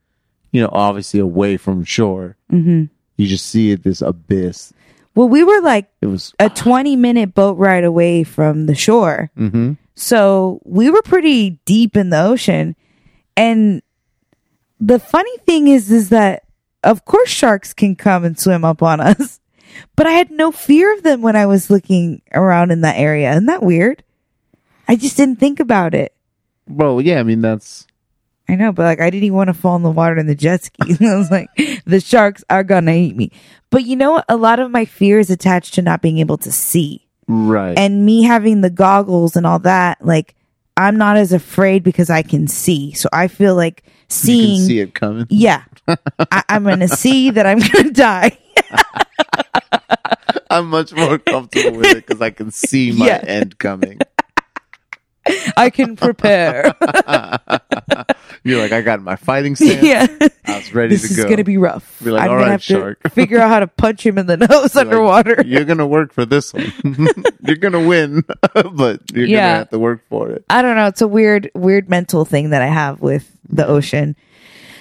Speaker 2: you know, obviously away from shore.
Speaker 1: hmm
Speaker 2: You just see it, this abyss.
Speaker 1: Well, we were like
Speaker 2: It was,
Speaker 1: a 20 minute boat ride away from the shore.
Speaker 2: hmm
Speaker 1: So we were pretty deep in the ocean. And the funny thing is, is that of course sharks can come and swim up on us, [LAUGHS] but I had no fear of them when I was looking around in that area. Isn't that weird? I just didn't think about it.
Speaker 2: Well, yeah, I mean, that's,
Speaker 1: I know, but like I didn't even want to fall in the water in the jet ski. [LAUGHS] I was like, the sharks are gonna eat me. But you know what? A lot of my fear is attached to not being able to see.
Speaker 2: right.
Speaker 1: and me having the goggles and all that, like I'm not as afraid because I can see. So I feel like
Speaker 2: you
Speaker 1: seeing,
Speaker 2: see it coming.
Speaker 1: yeah, I, I'm gonna see that I'm gonna die. [LAUGHS]
Speaker 2: I'm much more comfortable with it because I can see my
Speaker 1: Yeah.
Speaker 2: end coming. [LAUGHS]
Speaker 1: I can prepare. [LAUGHS]
Speaker 2: You're like, I got my fighting [LAUGHS] stance.
Speaker 1: yeah,
Speaker 2: I was ready
Speaker 1: this
Speaker 2: to
Speaker 1: is
Speaker 2: go.
Speaker 1: gonna be rough.
Speaker 2: Be like,
Speaker 1: I'm
Speaker 2: "All
Speaker 1: gonna have
Speaker 2: shark."
Speaker 1: to figure out how to punch him in the nose
Speaker 2: You're like,
Speaker 1: underwater.
Speaker 2: You're gonna work for this one. you're gonna win, but you're
Speaker 1: Yeah.
Speaker 2: gonna have to work for it.
Speaker 1: I don't know. It's a weird, weird mental thing that I have with the ocean.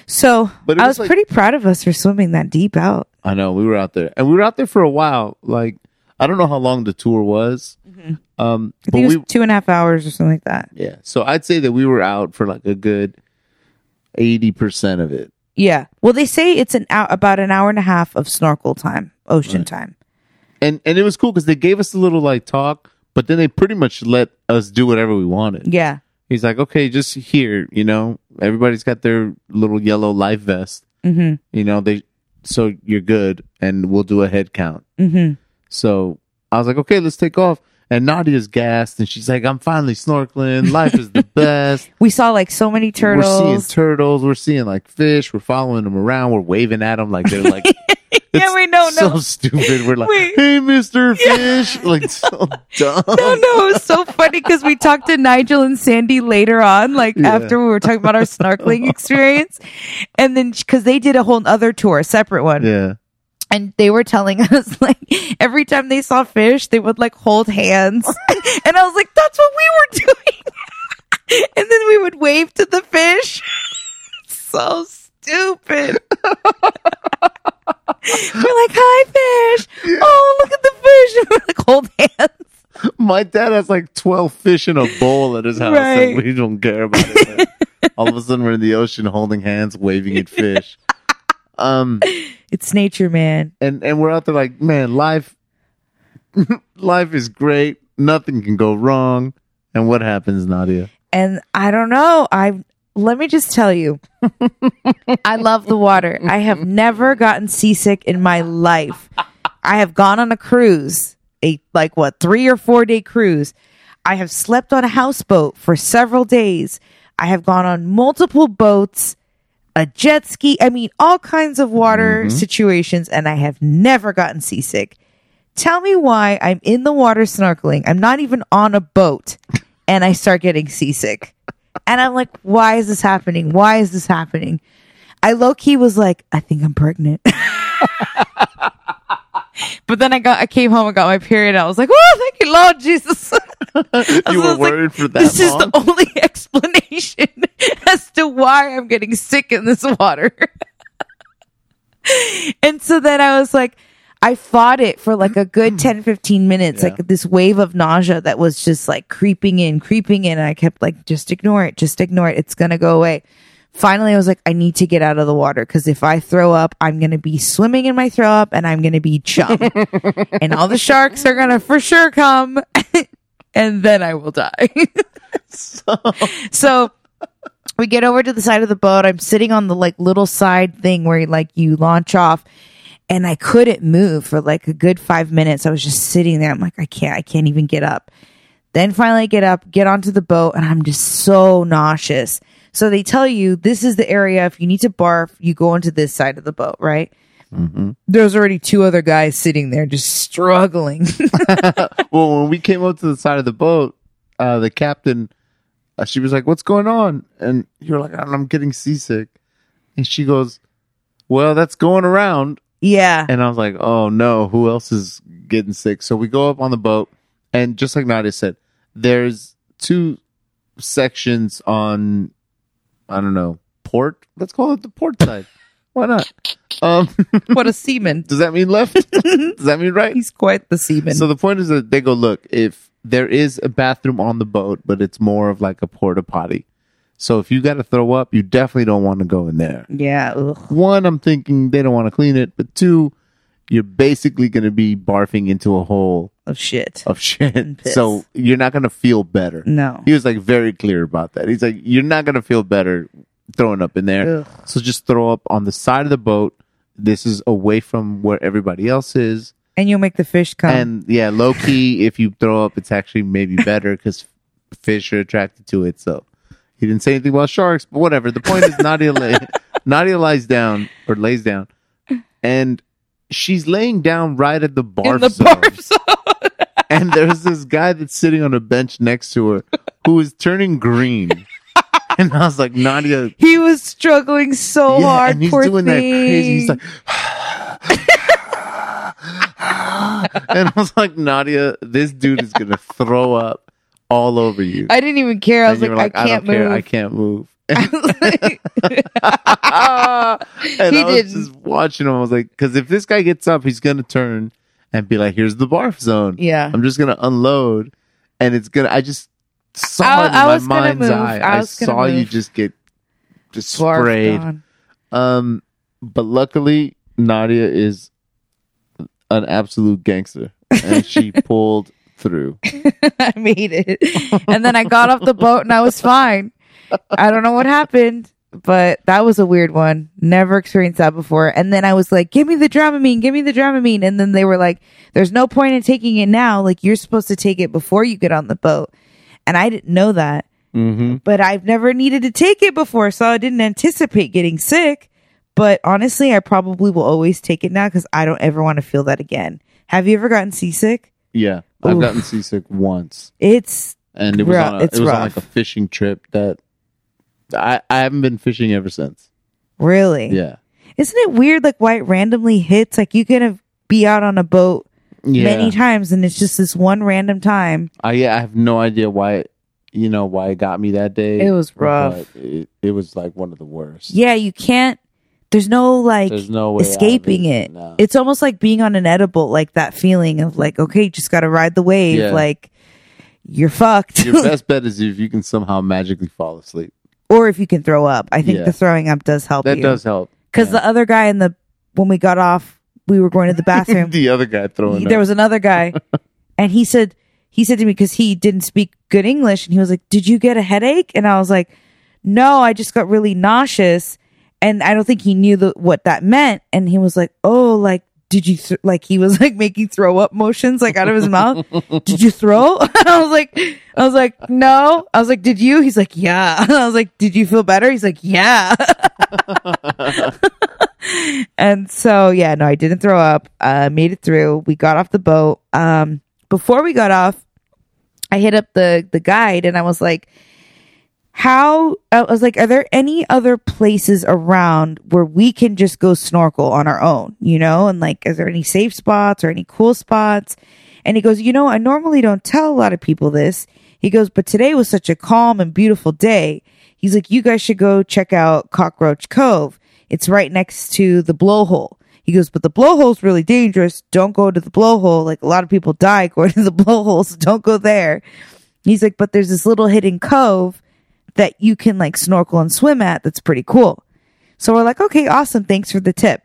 Speaker 1: So
Speaker 2: But
Speaker 1: I
Speaker 2: was
Speaker 1: was
Speaker 2: like-
Speaker 1: pretty proud of us for swimming that deep out.
Speaker 2: I know we were out there, and we were out there for a while. Like I don't know how long the tour was, um,
Speaker 1: Mm-hmm. I
Speaker 2: but
Speaker 1: think it
Speaker 2: we
Speaker 1: two and a half hours or something like that.
Speaker 2: yeah. So I'd say that we were out for like a good eighty percent of it.
Speaker 1: Yeah. Well, they say it's an hour, about an hour and a half of snorkel time, ocean
Speaker 2: Right.
Speaker 1: time.
Speaker 2: and and it was cool because they gave us a little like talk, but then they pretty much let us do whatever we wanted.
Speaker 1: Yeah.
Speaker 2: He's like, okay, just here, you know, everybody's got their little yellow life vest,
Speaker 1: Mm-hmm.
Speaker 2: you know, they so you're good, and we'll do a head count.
Speaker 1: Mm-hmm.
Speaker 2: So I was like, okay, let's take off. And Nadia's gassed, and she's like, I'm finally snorkeling. Life is the [LAUGHS] best.
Speaker 1: We saw like so many turtles.
Speaker 2: We're seeing
Speaker 1: turtles.
Speaker 2: We're seeing like fish. We're following them around. We're waving at them like they're like. [LAUGHS]
Speaker 1: Yeah, we know,
Speaker 2: So
Speaker 1: no.
Speaker 2: stupid. We're like,
Speaker 1: We-
Speaker 2: hey, Mister [LAUGHS] Fish. Like so dumb.
Speaker 1: no, no, it was so funny because we talked to Nigel and Sandy later on, like
Speaker 2: Yeah.
Speaker 1: after we were talking about our snorkeling experience. And then because they did a whole other tour, a separate one.
Speaker 2: Yeah.
Speaker 1: And they were telling [LAUGHS] us like every time they saw fish, they would like hold hands. [LAUGHS] [LAUGHS] and I was like, that's what we were doing. and then we would wave to the fish. so stupid. we're like, hi fish. Oh, look at the fish. And we're like, hold hands.
Speaker 2: My dad has like 12 fish in a bowl at his house,
Speaker 1: Right.
Speaker 2: and we don't care about it. All of a sudden, we're in the ocean holding hands, waving at fish. Um,
Speaker 1: It's nature, man.
Speaker 2: and and we're out there like, man, life, [LAUGHS] life is great. Nothing can go wrong. And what happens, Nadia?
Speaker 1: And I don't know. I let me just tell you, [LAUGHS] I love the water. I have never gotten seasick in my life. I have gone on a cruise, a like what three or four day cruise. I have slept on a houseboat for several days. I have gone on multiple boats, a jet ski. I mean, all kinds of water mm-hmm. situations, and I have never gotten seasick. Tell me why I'm in the water snorkeling. I'm not even on a boat and I start getting seasick. And I'm like, why is this happening? Why is this happening? I low key was like, I think I'm pregnant. [LAUGHS] [LAUGHS] but then I got, I came home and got my period. And I was like, oh, thank you, Lord Jesus. [LAUGHS]
Speaker 2: You were
Speaker 1: like,
Speaker 2: worried for that
Speaker 1: This is the only [LAUGHS] explanation as to why I'm getting sick in this water. and so then I was like, I fought it for like a good [CLEARS THROAT] 10, 15 minutes,
Speaker 2: Yeah.
Speaker 1: like this wave of nausea that was just like creeping in, creeping in. And I kept like, just ignore it, just ignore it. It's going to go away. Finally, I was like, I need to get out of the water because if I throw up, I'm going to be swimming in my throw up and I'm going to be chum. [LAUGHS] and all the sharks are going to for sure come [LAUGHS] and then I will die. [LAUGHS] so we get over to the side of the boat. I'm sitting on the like little side thing where like you launch off and I couldn't move for like a good five minutes. I was just sitting there. I'm like, I can't, I can't even get up. Then finally I get up, get onto the boat and I'm just so nauseous. So they tell you this is the area. If you need to barf, you go onto this side of the boat, right? There's already two other guys sitting there just struggling. [LAUGHS]
Speaker 2: well, when we came up to the side of the boat, uh, the captain, uh, she was like, "What's going on?" And you're like, "I'm getting seasick," and she goes, "Well, that's going around."
Speaker 1: yeah.
Speaker 2: And I was like, "Oh no, who else is getting sick?" So we go up on the boat, and just like Nadia said, there's two sections on, I don't know, port. Let's call it the port side. why not? Um, [LAUGHS]
Speaker 1: what a seaman.
Speaker 2: does that mean left? [LAUGHS] does that mean right?
Speaker 1: He's quite the seaman.
Speaker 2: So the point is that they go, look, if there is a bathroom on the boat, but it's more of like a porta potty. So if you got to throw up, you definitely don't want to go in there.
Speaker 1: yeah. Ugh.
Speaker 2: One, I'm thinking they don't want to clean it, but two, you're basically going to be barfing into a hole
Speaker 1: Of shit.
Speaker 2: of shit. So you're not going to feel better.
Speaker 1: No.
Speaker 2: He was like very clear about that. He's like, you're not going to feel better throwing up in there.
Speaker 1: Ugh.
Speaker 2: So just throw up on the side of the boat. This is away from where everybody else is.
Speaker 1: And you'll make the fish come.
Speaker 2: And yeah, low key, [LAUGHS] if you throw up, it's actually maybe better because fish are attracted to it. So he didn't say anything about sharks, but whatever. The point is, Nadia, lay, [LAUGHS] Nadia lies down or lays down, and she's laying down right at the barf
Speaker 1: in the
Speaker 2: zone.
Speaker 1: barf [LAUGHS] zone.
Speaker 2: And there's this guy that's sitting on a bench next to her who is turning green. [LAUGHS] And I was like, Nadia,
Speaker 1: he was struggling so
Speaker 2: yeah,
Speaker 1: hard.
Speaker 2: and he's
Speaker 1: poor
Speaker 2: doing that crazy. He's
Speaker 1: thing.
Speaker 2: like, [LAUGHS] and I was like, Nadia, this dude is gonna throw up all over you.
Speaker 1: I didn't even care. I was like,
Speaker 2: you
Speaker 1: I can't
Speaker 2: don't care. I can't move. [LAUGHS] [LAUGHS]
Speaker 1: he
Speaker 2: and I was
Speaker 1: didn't.
Speaker 2: just watching him. I was like, because if this guy gets up, he's gonna turn and be like, "Here's the barf zone."
Speaker 1: Yeah.
Speaker 2: I'm just gonna unload, and it's gonna. I just saw
Speaker 1: I-
Speaker 2: it in
Speaker 1: I
Speaker 2: my mind's
Speaker 1: move.
Speaker 2: eye.
Speaker 1: I
Speaker 2: I, saw you just get just sprayed. Um, but luckily, Nadia is an absolute gangster, and she [LAUGHS] pulled through.
Speaker 1: I made it. And then I got off the boat and I was fine. I don't know what happened, but that was a weird one. Never experienced that before. And then I was like, give me the Dramamine, give me the Dramamine. And then they were like, there's no point in taking it now. Like you're supposed to take it before you get on the boat. And I didn't know that,
Speaker 2: Mm-hmm.
Speaker 1: but I've never needed to take it before. So I didn't anticipate getting sick. But honestly, I probably will always take it now because I don't ever want to feel that again. Have you ever gotten seasick?
Speaker 2: Yeah, I've
Speaker 1: Oof.
Speaker 2: gotten seasick once.
Speaker 1: It's
Speaker 2: and it was
Speaker 1: Rough.
Speaker 2: on a,
Speaker 1: It's
Speaker 2: it was on like a fishing trip that I I haven't been fishing ever since.
Speaker 1: really.
Speaker 2: Yeah,
Speaker 1: Isn't it weird like why it randomly hits? Like you can be out on a boat
Speaker 2: yeah.
Speaker 1: many times and it's just this one random time.
Speaker 2: I yeah, I have no idea why it, you know why it got me that day.
Speaker 1: It was rough.
Speaker 2: It, it was like one of the worst.
Speaker 1: Yeah, you can't there's no like
Speaker 2: There's no
Speaker 1: escaping it.
Speaker 2: No.
Speaker 1: It's almost like being on an edible, like that feeling of like, okay, you just gotta ride the wave,
Speaker 2: Yeah.
Speaker 1: like you're fucked.
Speaker 2: Your [LAUGHS] best bet is if you can somehow magically fall asleep.
Speaker 1: Or if you can throw up. I think
Speaker 2: Yeah.
Speaker 1: the throwing up does help
Speaker 2: That
Speaker 1: you.
Speaker 2: does help.
Speaker 1: Because the other guy in the when we got off, we were going to the [LAUGHS] bathroom.
Speaker 2: the other guy throwing
Speaker 1: there
Speaker 2: up.
Speaker 1: was another guy [LAUGHS] and he said he said to me because he didn't speak good english and he was like did you get a headache and i was like no i just got really nauseous and i don't think he knew the, what that meant and he was like oh like did you th-? like he was [LAUGHS] like making throw up motions like out of his mouth? [LAUGHS] Did you throw? [LAUGHS] I was like i was like no. I was like did you? He's like yeah. I was like did you feel better? He's like yeah. And so yeah no i didn't throw up. Uh made it through. We got off the boat. Um before we got off i hit up the the guide and i was like how i was like are there any other places around where we can just go snorkel on our own you know and like is there any safe spots or any cool spots and he goes you know i normally don't tell a lot of people this he goes but today was such a calm and beautiful day he's like you guys should go check out cockroach cove it's right next to the blowhole he goes, but the blowhole's really dangerous. Don't go to the blowhole. Like a lot of people die [LAUGHS] going to the blowhole, so don't go there. He's like, but there's this little hidden cove that you can like snorkel and swim at that's pretty cool. So we're like, okay, awesome. Thanks for the tip.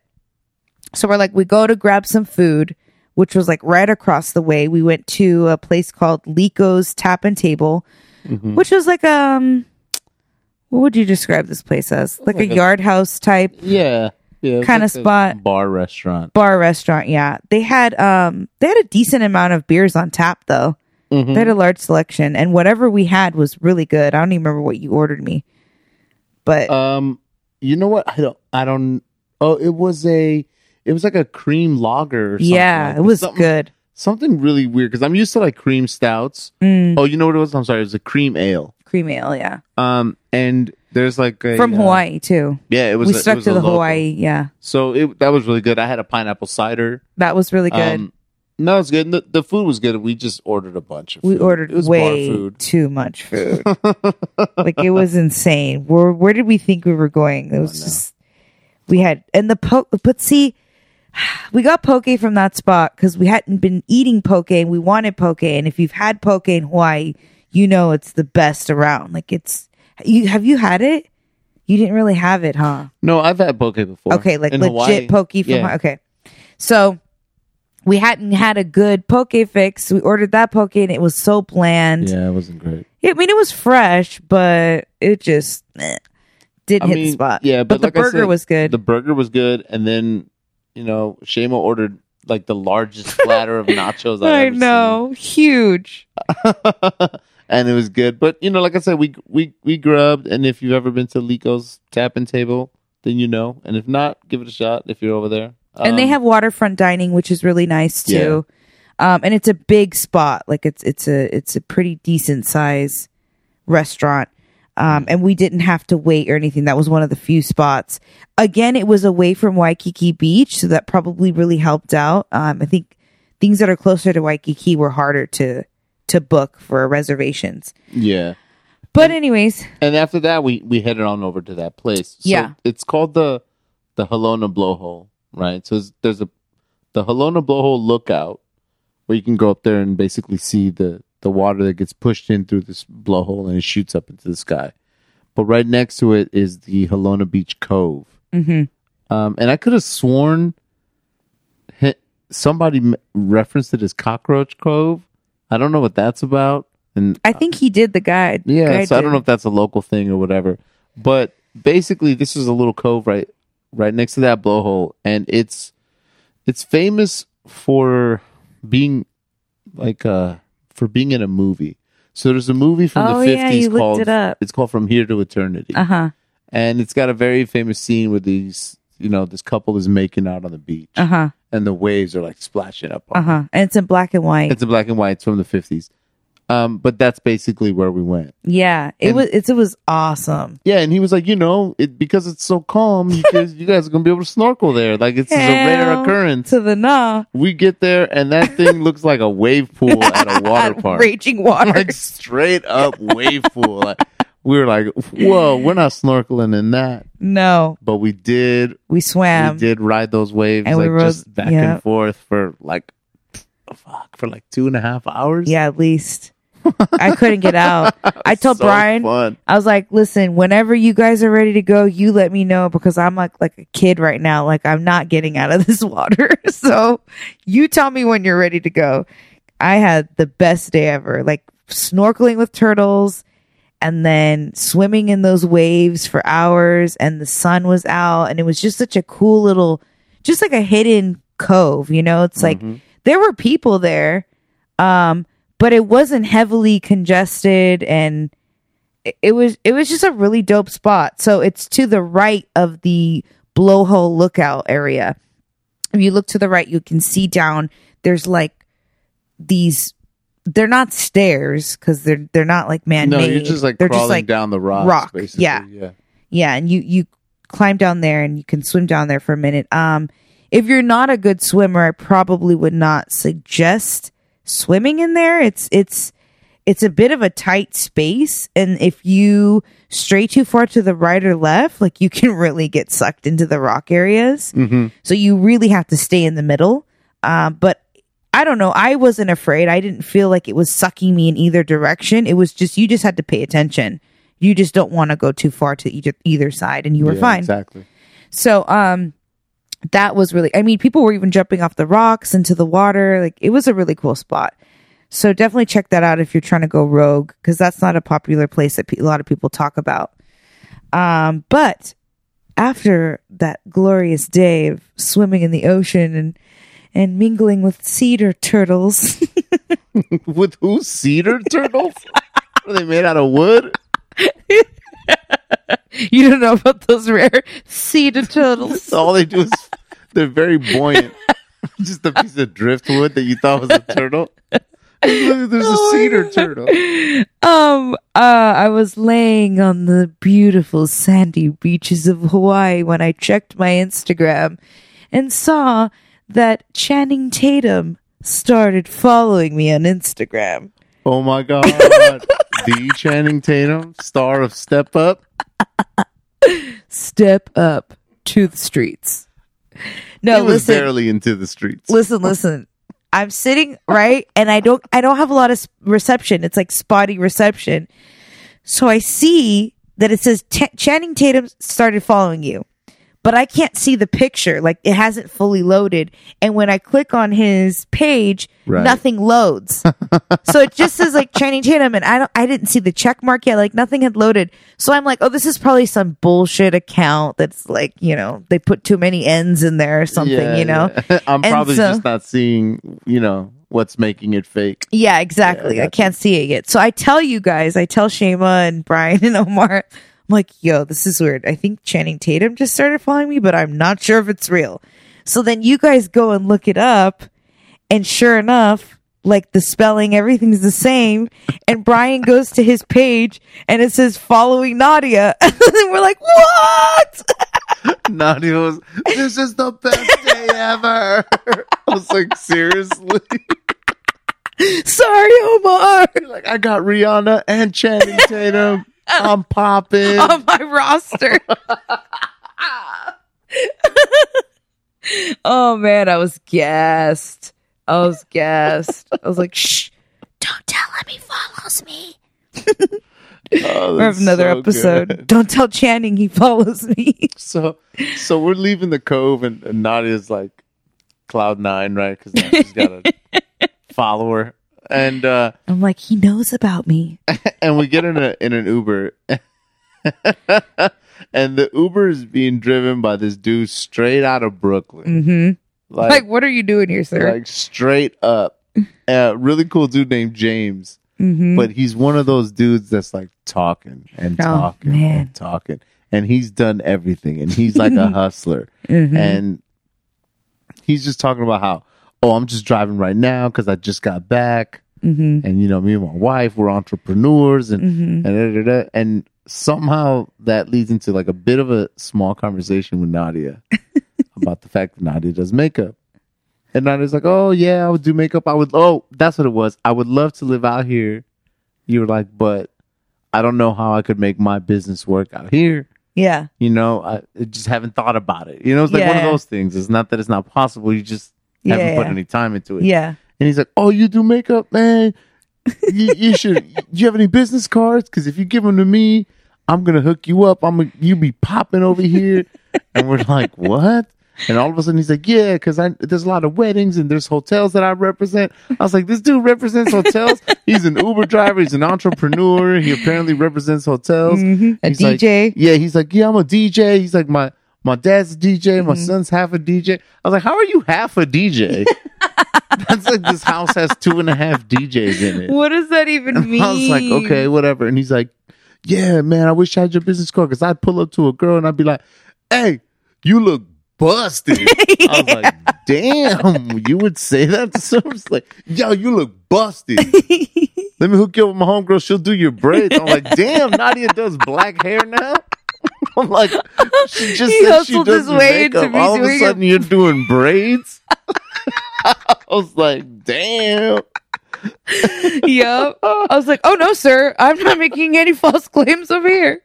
Speaker 1: So we're like, we go to grab some food, which was like right across the way. We went to a place called Liko's Tap and Table,
Speaker 2: Mm-hmm.
Speaker 1: which was like, um, what would you describe this place as? Like,
Speaker 2: Like
Speaker 1: a
Speaker 2: a-
Speaker 1: yard house type
Speaker 2: yeah, yeah.
Speaker 1: Kinda
Speaker 2: like
Speaker 1: spot.
Speaker 2: bar restaurant.
Speaker 1: bar restaurant. Yeah. They had, um, they had a decent amount of beers on tap though.
Speaker 2: Mhm.
Speaker 1: They had a large selection and whatever we had was really good. I don't even remember what you ordered me, but
Speaker 2: Um, you know what? I don't. I don't. Oh, it was a. It was like a cream lager. Or something
Speaker 1: yeah,
Speaker 2: like
Speaker 1: it was
Speaker 2: something,
Speaker 1: good.
Speaker 2: Something really weird because I'm used to like cream stouts.
Speaker 1: Mm,
Speaker 2: Oh, you know what it was? I'm sorry. It was a cream ale.
Speaker 1: cream ale. Yeah.
Speaker 2: Um, and there's like a
Speaker 1: From
Speaker 2: uh,
Speaker 1: Hawaii too.
Speaker 2: Yeah, it was.
Speaker 1: We
Speaker 2: a- it
Speaker 1: stuck
Speaker 2: was
Speaker 1: to the
Speaker 2: local.
Speaker 1: Hawaii. Yeah.
Speaker 2: So it that was really good. I had a pineapple cider.
Speaker 1: That was really good.
Speaker 2: Um, no, it's good. The, the food was good. We just ordered a bunch of.
Speaker 1: we
Speaker 2: food.
Speaker 1: ordered
Speaker 2: it was
Speaker 1: way too much food. [LAUGHS] like it was insane. Where where did we think we were going? It was
Speaker 2: Oh, no.
Speaker 1: just We had and the poke, but see, [SIGHS] we got poke from that spot because we hadn't been eating poke and we wanted poke. And if you've had poke in Hawaii, you know it's the best around. Like it's you have you had it? You didn't really have it, huh?
Speaker 2: No, I've had poke before.
Speaker 1: Okay, like
Speaker 2: In
Speaker 1: legit
Speaker 2: Hawaii.
Speaker 1: poke from
Speaker 2: Yeah.
Speaker 1: okay. So we hadn't had a good poke fix. We ordered that poke and it was so bland.
Speaker 2: Yeah, it wasn't great.
Speaker 1: Yeah, I mean, it was fresh, but it just eh, didn't
Speaker 2: I
Speaker 1: hit the
Speaker 2: mean,
Speaker 1: spot.
Speaker 2: yeah, but
Speaker 1: the
Speaker 2: like I
Speaker 1: burger
Speaker 2: said,
Speaker 1: was good.
Speaker 2: The burger was good, and then you know, Shamo ordered like the largest [LAUGHS] platter of nachos I've
Speaker 1: I
Speaker 2: ever
Speaker 1: know, huge.
Speaker 2: seen. [LAUGHS] and it was good. But you know, like I said, we we we grubbed, and if you've ever been to Lico's Tapping Table, then you know. And if not, give it a shot if you're over there.
Speaker 1: And they
Speaker 2: Um,
Speaker 1: have waterfront dining, which is really nice too. Um, and it's a big spot. Like it's it's a it's a pretty decent size restaurant. Um, and we didn't have to wait or anything. That was one of the few spots. Again, it was away from Waikiki Beach, so that probably really helped out. Um, I think things that are closer to Waikiki were harder to to book for reservations.
Speaker 2: yeah.
Speaker 1: But anyways,
Speaker 2: And after that, we we headed on over to that place. So
Speaker 1: Yeah.
Speaker 2: it's called the the Halona Blowhole, right? So there's a the Halona Blowhole lookout where you can go up there and basically see the the water that gets pushed in through this blowhole and it shoots up into the sky. But right next to it is the Halona Beach Cove.
Speaker 1: mhm.
Speaker 2: Um, and I could have sworn somebody referenced it as Cockroach Cove. I don't know what that's about. And
Speaker 1: I think he did the guide.
Speaker 2: yeah,
Speaker 1: guide
Speaker 2: so I don't know if that's a local thing or whatever. But basically this is a little cove right right next to that blowhole and it's it's famous for being like uh for being in a movie. So there's a movie from
Speaker 1: Oh,
Speaker 2: the
Speaker 1: yeah,
Speaker 2: 50s
Speaker 1: you looked
Speaker 2: called
Speaker 1: it up.
Speaker 2: it's called From Here to Eternity.
Speaker 1: Uh huh.
Speaker 2: And it's got a very famous scene where these you know this couple is making out on the beach
Speaker 1: Uh huh.
Speaker 2: and the waves are like splashing up on
Speaker 1: Uh huh. And it's in black and white.
Speaker 2: It's in black and white it's from the 50s. Um but that's basically where we went.
Speaker 1: yeah, it
Speaker 2: And-
Speaker 1: was. It's, it was awesome.
Speaker 2: Yeah, and he was like, you know, it because it's so calm, you guys, you guys are gonna be able to snorkel there. Like it's a rare occurrence.
Speaker 1: To the nah.
Speaker 2: We get there, and that thing looks like a wave pool at a [LAUGHS] water park,
Speaker 1: Raging water.
Speaker 2: like straight up wave pool. Like, we were like, whoa, we're not snorkeling in that,
Speaker 1: no,
Speaker 2: but we did.
Speaker 1: we swam.
Speaker 2: we did ride those waves,
Speaker 1: and we
Speaker 2: like
Speaker 1: rode-
Speaker 2: just back
Speaker 1: yeah.
Speaker 2: and forth for like, fuck, for like two and a half hours.
Speaker 1: Yeah, at least. I couldn't get out. [LAUGHS] I told
Speaker 2: So
Speaker 1: Brian,
Speaker 2: fun.
Speaker 1: I was like, listen, whenever you guys are ready to go, you let me know because I'm like like a kid right now. Like I'm not getting out of this [LAUGHS] water. [LAUGHS] so you tell me when you're ready to go. I had the best day ever. Like snorkeling with turtles and then swimming in those waves for hours and the sun was out and it was just such a cool little just like a hidden cove, you know? It's like there were people there. Um but it wasn't heavily congested and it- was it was just a really dope spot. So it's to the right of the blowhole lookout area. If you look to the right, you can see down. There's like these. They're not stairs because they're they're not like man made.
Speaker 2: No, you're just like
Speaker 1: they're
Speaker 2: crawling
Speaker 1: just like
Speaker 2: down the rocks,
Speaker 1: rock,
Speaker 2: basically.
Speaker 1: yeah.
Speaker 2: yeah.
Speaker 1: yeah, and you you climb down there and you can swim down there for a minute. Um, if you're not a good swimmer, I probably would not suggest swimming in there. It's it's it's a bit of a tight space, and if you stray too far to the right or left, like you can [LAUGHS] really get sucked into the rock areas.
Speaker 2: Mm-hmm.
Speaker 1: So you really have to stay in the middle. Um, but I don't know. I wasn't afraid. I didn't feel like it was sucking me in either direction. It was just you just had to pay attention. You just don't want to go too far to either either side, and you were
Speaker 2: Yeah,
Speaker 1: fine.
Speaker 2: Exactly.
Speaker 1: So, um, that was really. I mean, people were even jumping off the rocks into the water. Like it was a really cool spot. So definitely check that out if you're trying to go rogue, because that's not a popular place that pe- a lot of people talk about. Um, but after that glorious day of swimming in the ocean and and mingling with cedar turtles. [LAUGHS]
Speaker 2: With who? Cedar turtles? Are they made out of wood? [LAUGHS] [LAUGHS]
Speaker 1: you don't know about those rare cedar turtles. [LAUGHS]
Speaker 2: All they do is [LAUGHS] they're very buoyant. Just a piece of driftwood that you thought was a turtle. There's a
Speaker 1: Oh
Speaker 2: cedar turtle.
Speaker 1: Um, uh, I was laying on the beautiful sandy beaches of Hawaii when I checked my Instagram and saw that Channing Tatum started following me on Instagram.
Speaker 2: Oh my god. [LAUGHS] the Channing Tatum, star of Step Up.
Speaker 1: Step up. to the streets. No,
Speaker 2: he was
Speaker 1: listen,
Speaker 2: barely into the streets.
Speaker 1: listen, listen. I'm sitting right, and I don't, I don't have a lot of reception. It's like spotty reception. So I see that it says T- Channing Tatum started following you, but I can't see the picture. Like it hasn't fully loaded. And when I click on his page,
Speaker 2: Right.
Speaker 1: nothing loads. [LAUGHS] so it just says like Channing Tatum, and I don't, I didn't see the check mark yet. Like nothing had loaded. So I'm like, oh, this is probably some bullshit account that's like, you know, they put too many N's in there or something,
Speaker 2: Yeah,
Speaker 1: you know.
Speaker 2: yeah. [LAUGHS] I'm
Speaker 1: And
Speaker 2: probably
Speaker 1: so-
Speaker 2: just not seeing, you know, what's making it fake.
Speaker 1: Yeah, exactly.
Speaker 2: Yeah, I
Speaker 1: I can't see it yet. So I tell you guys, I tell Shema and Brian [LAUGHS] and Omar, I'm like, yo, this is weird. I think Channing Tatum just started following me, but I'm not sure if it's real. So then you guys go and look it up, and sure enough, like the spelling, everything's the same. And Brian goes to his page and it says following Nadia. [LAUGHS] and we're like, what? [LAUGHS]
Speaker 2: Nadia was, this is the best day ever. [LAUGHS] I was like, seriously?
Speaker 1: Sorry, Omar.
Speaker 2: like, I got Rihanna and Channing Tatum. [LAUGHS] I'm popping.
Speaker 1: on my roster. [LAUGHS] oh man, I was gassed. I was gassed. I was like, shh, don't tell him he follows me. [LAUGHS]
Speaker 2: Oh,
Speaker 1: We have another
Speaker 2: so
Speaker 1: episode.
Speaker 2: good.
Speaker 1: Don't tell Channing he follows me.
Speaker 2: So, so we're leaving the cove, and, and Nadia's like cloud nine, right? Because now she's got a follower, and uh,
Speaker 1: I'm like, he knows about me. [LAUGHS]
Speaker 2: and we get in a in an Uber, [LAUGHS] and the Uber is being driven by this dude straight out of Brooklyn,
Speaker 1: hmm
Speaker 2: like
Speaker 1: Like, what are you doing here, sir?
Speaker 2: like straight up. A really cool dude named James,
Speaker 1: hmm
Speaker 2: but he's one of those dudes that's like talking and
Speaker 1: Oh,
Speaker 2: talking
Speaker 1: man.
Speaker 2: and talking, and he's done everything, and he's like a [LAUGHS] hustler,
Speaker 1: hmm
Speaker 2: and he's just talking about how, oh, I'm just driving right now because I just got back,
Speaker 1: hmm
Speaker 2: and you know, me and my wife, we're entrepreneurs, and
Speaker 1: hmm
Speaker 2: and da, da, da. and somehow that leads into like a bit of a small conversation with Nadia [LAUGHS] about the fact that Nadia does makeup. And Nadia's like, "Oh yeah, I would do makeup. I would. Oh, that's what it was. I would love to live out here." You were like, "But I don't know how I could make my business work out here."
Speaker 1: Yeah.
Speaker 2: You know, I I just haven't thought about it. You know, it's like one of those things. It's not that it's not possible. You just
Speaker 1: Yeah.
Speaker 2: haven't put any time into it.
Speaker 1: yeah.
Speaker 2: And he's like, "Oh, you do makeup, man? you, you should. [LAUGHS] Do you have any business cards? Because if you give them to me, I'm gonna hook you up. I'm gonna, you be popping over here." [LAUGHS] and we're like, "What?" And all of a sudden he's like, "Yeah, because I there's a lot of weddings and there's hotels that I represent." I was like, "This dude represents hotels. [LAUGHS] He's an Uber driver. He's an entrepreneur. He apparently represents hotels.
Speaker 1: Mhm. A
Speaker 2: He's like,
Speaker 1: DJ.
Speaker 2: yeah, he's like, yeah, I'm a DJ. He's like, my my dad's a DJ.
Speaker 1: Mm-hmm.
Speaker 2: My son's half a DJ. I was like, how are you half a DJ? [LAUGHS] That's like this house has two and a half DJs in it.
Speaker 1: What does that even mean?
Speaker 2: I was like, okay, whatever. And he's like, yeah, man, I wish I had your business card because I'd pull up to a girl and I'd be like, hey, you look busted. [LAUGHS] I was like, damn, you would say that to someone? It's like, yo, you look busted. [LAUGHS] Let me hook you up with my homegirl. She'll do your braids. I'm like, damn, Nadia does black hair now. [LAUGHS] I'm like, she just
Speaker 1: He
Speaker 2: said she does
Speaker 1: his
Speaker 2: your
Speaker 1: way into
Speaker 2: makeup. All of a sudden,
Speaker 1: it.
Speaker 2: you're doing braids. [LAUGHS] I was like, damn. [LAUGHS]
Speaker 1: yep. I was like, oh no, sir, I'm not making any false claims over here.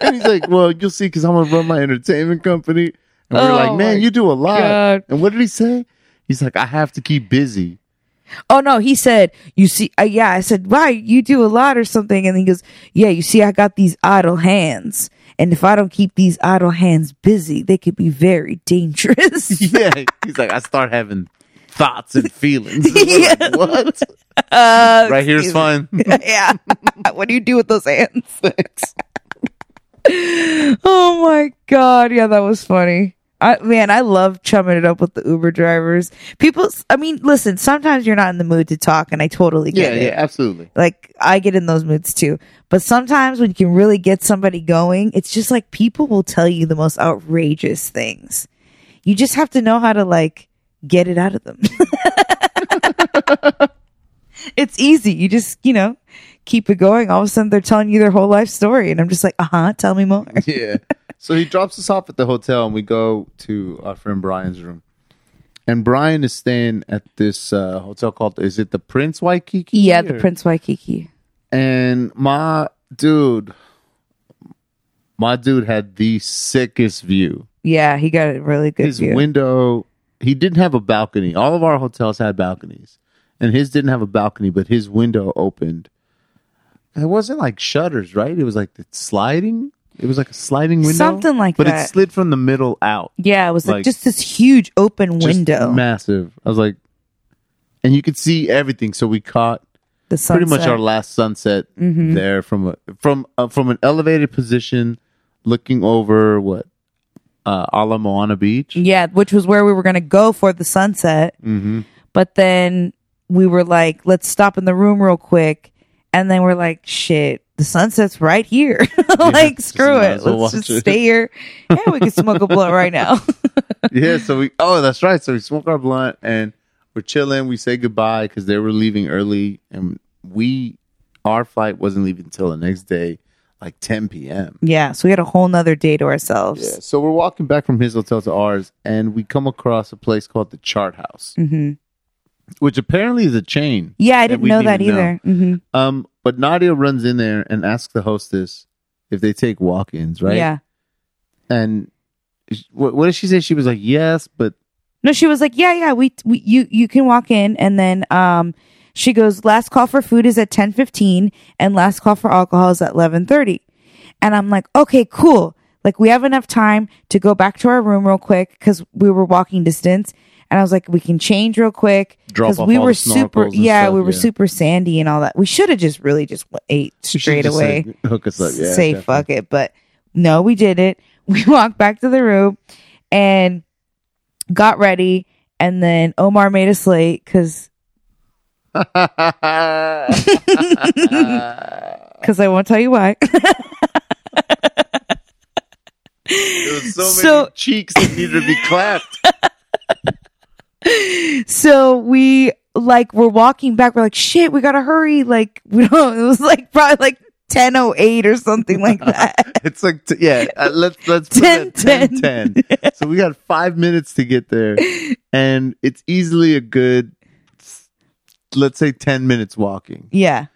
Speaker 2: And he's like, well, you'll see, because I'm gonna run my entertainment company. And we're
Speaker 1: Oh
Speaker 2: like, man, you do a lot.
Speaker 1: God.
Speaker 2: And what did he say? He's like, I have to keep busy.
Speaker 1: oh no, he said, you see, uh, yeah, I said, why you do a lot or something, and he goes, yeah, you see, I got these idle hands, and if I don't keep these idle hands busy, they could be very dangerous. [LAUGHS]
Speaker 2: yeah, he's like, I start having thoughts and feelings. [LAUGHS]
Speaker 1: Yeah.
Speaker 2: like, what?
Speaker 1: Uh,
Speaker 2: right here's fine. [LAUGHS]
Speaker 1: yeah. what do you do with those hands? oh my god, yeah, that was funny. I man, I love chumming it up with the Uber drivers. People, I mean, listen, sometimes you're not in the mood to talk, and I totally
Speaker 2: yeah,
Speaker 1: get it.
Speaker 2: yeah, yeah, absolutely.
Speaker 1: Like I get in those moods too. But sometimes when you can really get somebody going, it's just like people will tell you the most outrageous things. You just have to know how to like get it out of them. [LAUGHS] it's easy. You just, you know, keep it going. All of a sudden they're telling you their whole life story and I'm just like, "Uh-huh, tell me more."
Speaker 2: yeah. So he drops us off at the hotel, and we go to our friend Brian's room. And Brian is staying at this uh, hotel called is it the Prince Waikiki?
Speaker 1: Yeah, the
Speaker 2: or-
Speaker 1: Prince Waikiki.
Speaker 2: And my dude, my dude had the sickest view.
Speaker 1: Yeah, he got a really good
Speaker 2: his
Speaker 1: view.
Speaker 2: window he didn't have a balcony all of our hotels had balconies and his didn't have a balcony but his window opened it wasn't like shutters right it was like the sliding it was like a sliding window
Speaker 1: Something like
Speaker 2: but
Speaker 1: that.
Speaker 2: But it slid from the middle out
Speaker 1: yeah, it was like,
Speaker 2: like-
Speaker 1: just this huge open
Speaker 2: Just
Speaker 1: window.
Speaker 2: massive i was like and you could see everything so we caught
Speaker 1: the sunset.
Speaker 2: pretty much our last sunset
Speaker 1: Mhm.
Speaker 2: there from a from uh, from an elevated position looking over what uh Ala Moana Beach
Speaker 1: Yeah, which was where we were going to go for the sunset.
Speaker 2: mm-hmm.
Speaker 1: But then we were like, let's stop in the room real quick. And then we're like, shit, the sunset's right here. [LAUGHS] like,
Speaker 2: just
Speaker 1: screw it.
Speaker 2: well
Speaker 1: Let's just
Speaker 2: it.
Speaker 1: stay here. [LAUGHS] Yeah, we can smoke a blunt right now. [LAUGHS]
Speaker 2: yeah, so we oh that's right. So we smoke our blunt and we're chilling. We say goodbye because they were leaving early, and we our flight wasn't leaving until the next day, like 10 p.m.
Speaker 1: yeah, so we had a whole nother day to ourselves.
Speaker 2: Yeah, so we're walking back from his hotel to ours, and we come across a place called the Chart House,
Speaker 1: hmm
Speaker 2: which apparently is a chain.
Speaker 1: Yeah, I didn't know that either. hmm
Speaker 2: Um, but Nadia runs in there and asks the hostess if they take walk-ins, right?
Speaker 1: Yeah.
Speaker 2: And what, what did she say? She was like, "Yes, but
Speaker 1: No, she was like, yeah, yeah, we, we you you can walk in, and then um, she goes, last call for food is at ten fifteen, and last call for alcohol is at eleven thirty, and I'm like, okay, cool, like we have enough time to go back to our room real quick because we were walking distance, and I was like, we can change real quick
Speaker 2: because
Speaker 1: we were super, yeah,
Speaker 2: stuff,
Speaker 1: we were
Speaker 2: yeah.
Speaker 1: super sandy and all that. We should have just really just ate straight away
Speaker 2: said, hook us up." Yeah,
Speaker 1: say
Speaker 2: definitely.
Speaker 1: fuck it. But no, we did it. [LAUGHS] We walked back to the room and got ready. And then Omar made us late because because [LAUGHS] [LAUGHS] I won't tell you why.
Speaker 2: There was so,
Speaker 1: So-
Speaker 2: many cheeks that needed to be clapped. [LAUGHS]
Speaker 1: so we like we're walking back. We're like, shit, we gotta hurry. Like [LAUGHS] we don't. It was like probably like ten oh eight or something like [LAUGHS] that.
Speaker 2: It's like t- yeah. Uh, let's let's put
Speaker 1: 10,
Speaker 2: it at 10, 10. So we got five minutes to get there, and it's easily a good, let's say, ten minutes walking.
Speaker 1: yeah.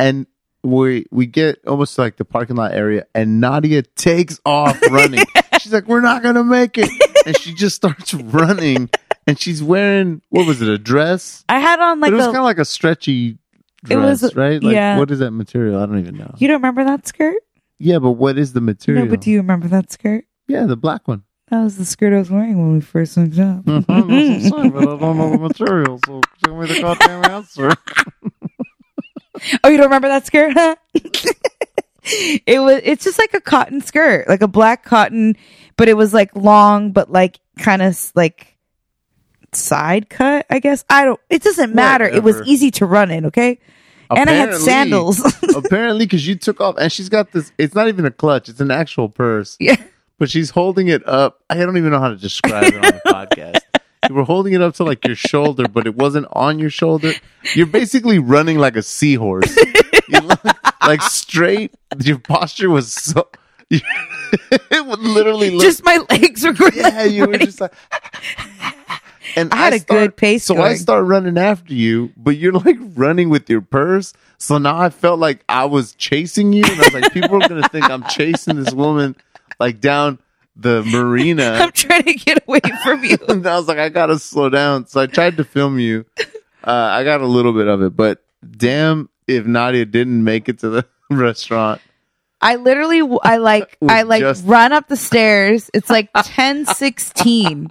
Speaker 2: And we we get almost to, like the parking lot area, and Nadia takes off running. She's like, "We're not gonna make it," and she just starts running. And she's wearing what was it? A dress?
Speaker 1: I had on like
Speaker 2: but it was kind of like a stretchy
Speaker 1: It
Speaker 2: dress,
Speaker 1: was-
Speaker 2: right? Like,
Speaker 1: yeah.
Speaker 2: What is that material? I don't even know.
Speaker 1: you don't remember that skirt?
Speaker 2: Yeah, but what is the material?
Speaker 1: No, but do you remember that skirt?
Speaker 2: yeah, the black one.
Speaker 1: That was the skirt I was wearing when we first hooked [LAUGHS] up.
Speaker 2: but I don't know the material, so tell me the goddamn answer. [LAUGHS]
Speaker 1: Oh, you don't remember that skirt? Huh? [LAUGHS] it was. It's just like a cotton skirt, like a black cotton, but it was like long, but like kind of like side cut. I guess I don't. It doesn't matter. It was easy to run in. Okay, and I had sandals. [LAUGHS]
Speaker 2: apparently, because you took off, and she's got this. It's not even a clutch; it's an actual purse.
Speaker 1: yeah,
Speaker 2: But she's holding it up. I don't even know how to describe it on the [LAUGHS] podcast. You were holding it up to like your shoulder, but it wasn't on your shoulder. You're basically running like a seahorse. [LAUGHS] You like straight. Your posture was so. it would literally look
Speaker 1: just my legs were going.
Speaker 2: yeah, you were just like. And
Speaker 1: I had a good pace
Speaker 2: So I start running after you, but you're like running with your purse. So now I felt like I was chasing you, and I was like, people are gonna think I'm chasing this woman like down the marina. [LAUGHS]
Speaker 1: I'm trying to get away from you. [LAUGHS]
Speaker 2: and I was like, I gotta slow down. So I tried to film you. Uh, I got a little bit of it, but damn if Nadia didn't make it to the [LAUGHS] restaurant.
Speaker 1: I literally, I like, I like
Speaker 2: just-
Speaker 1: run up the stairs. It's like ten sixteen,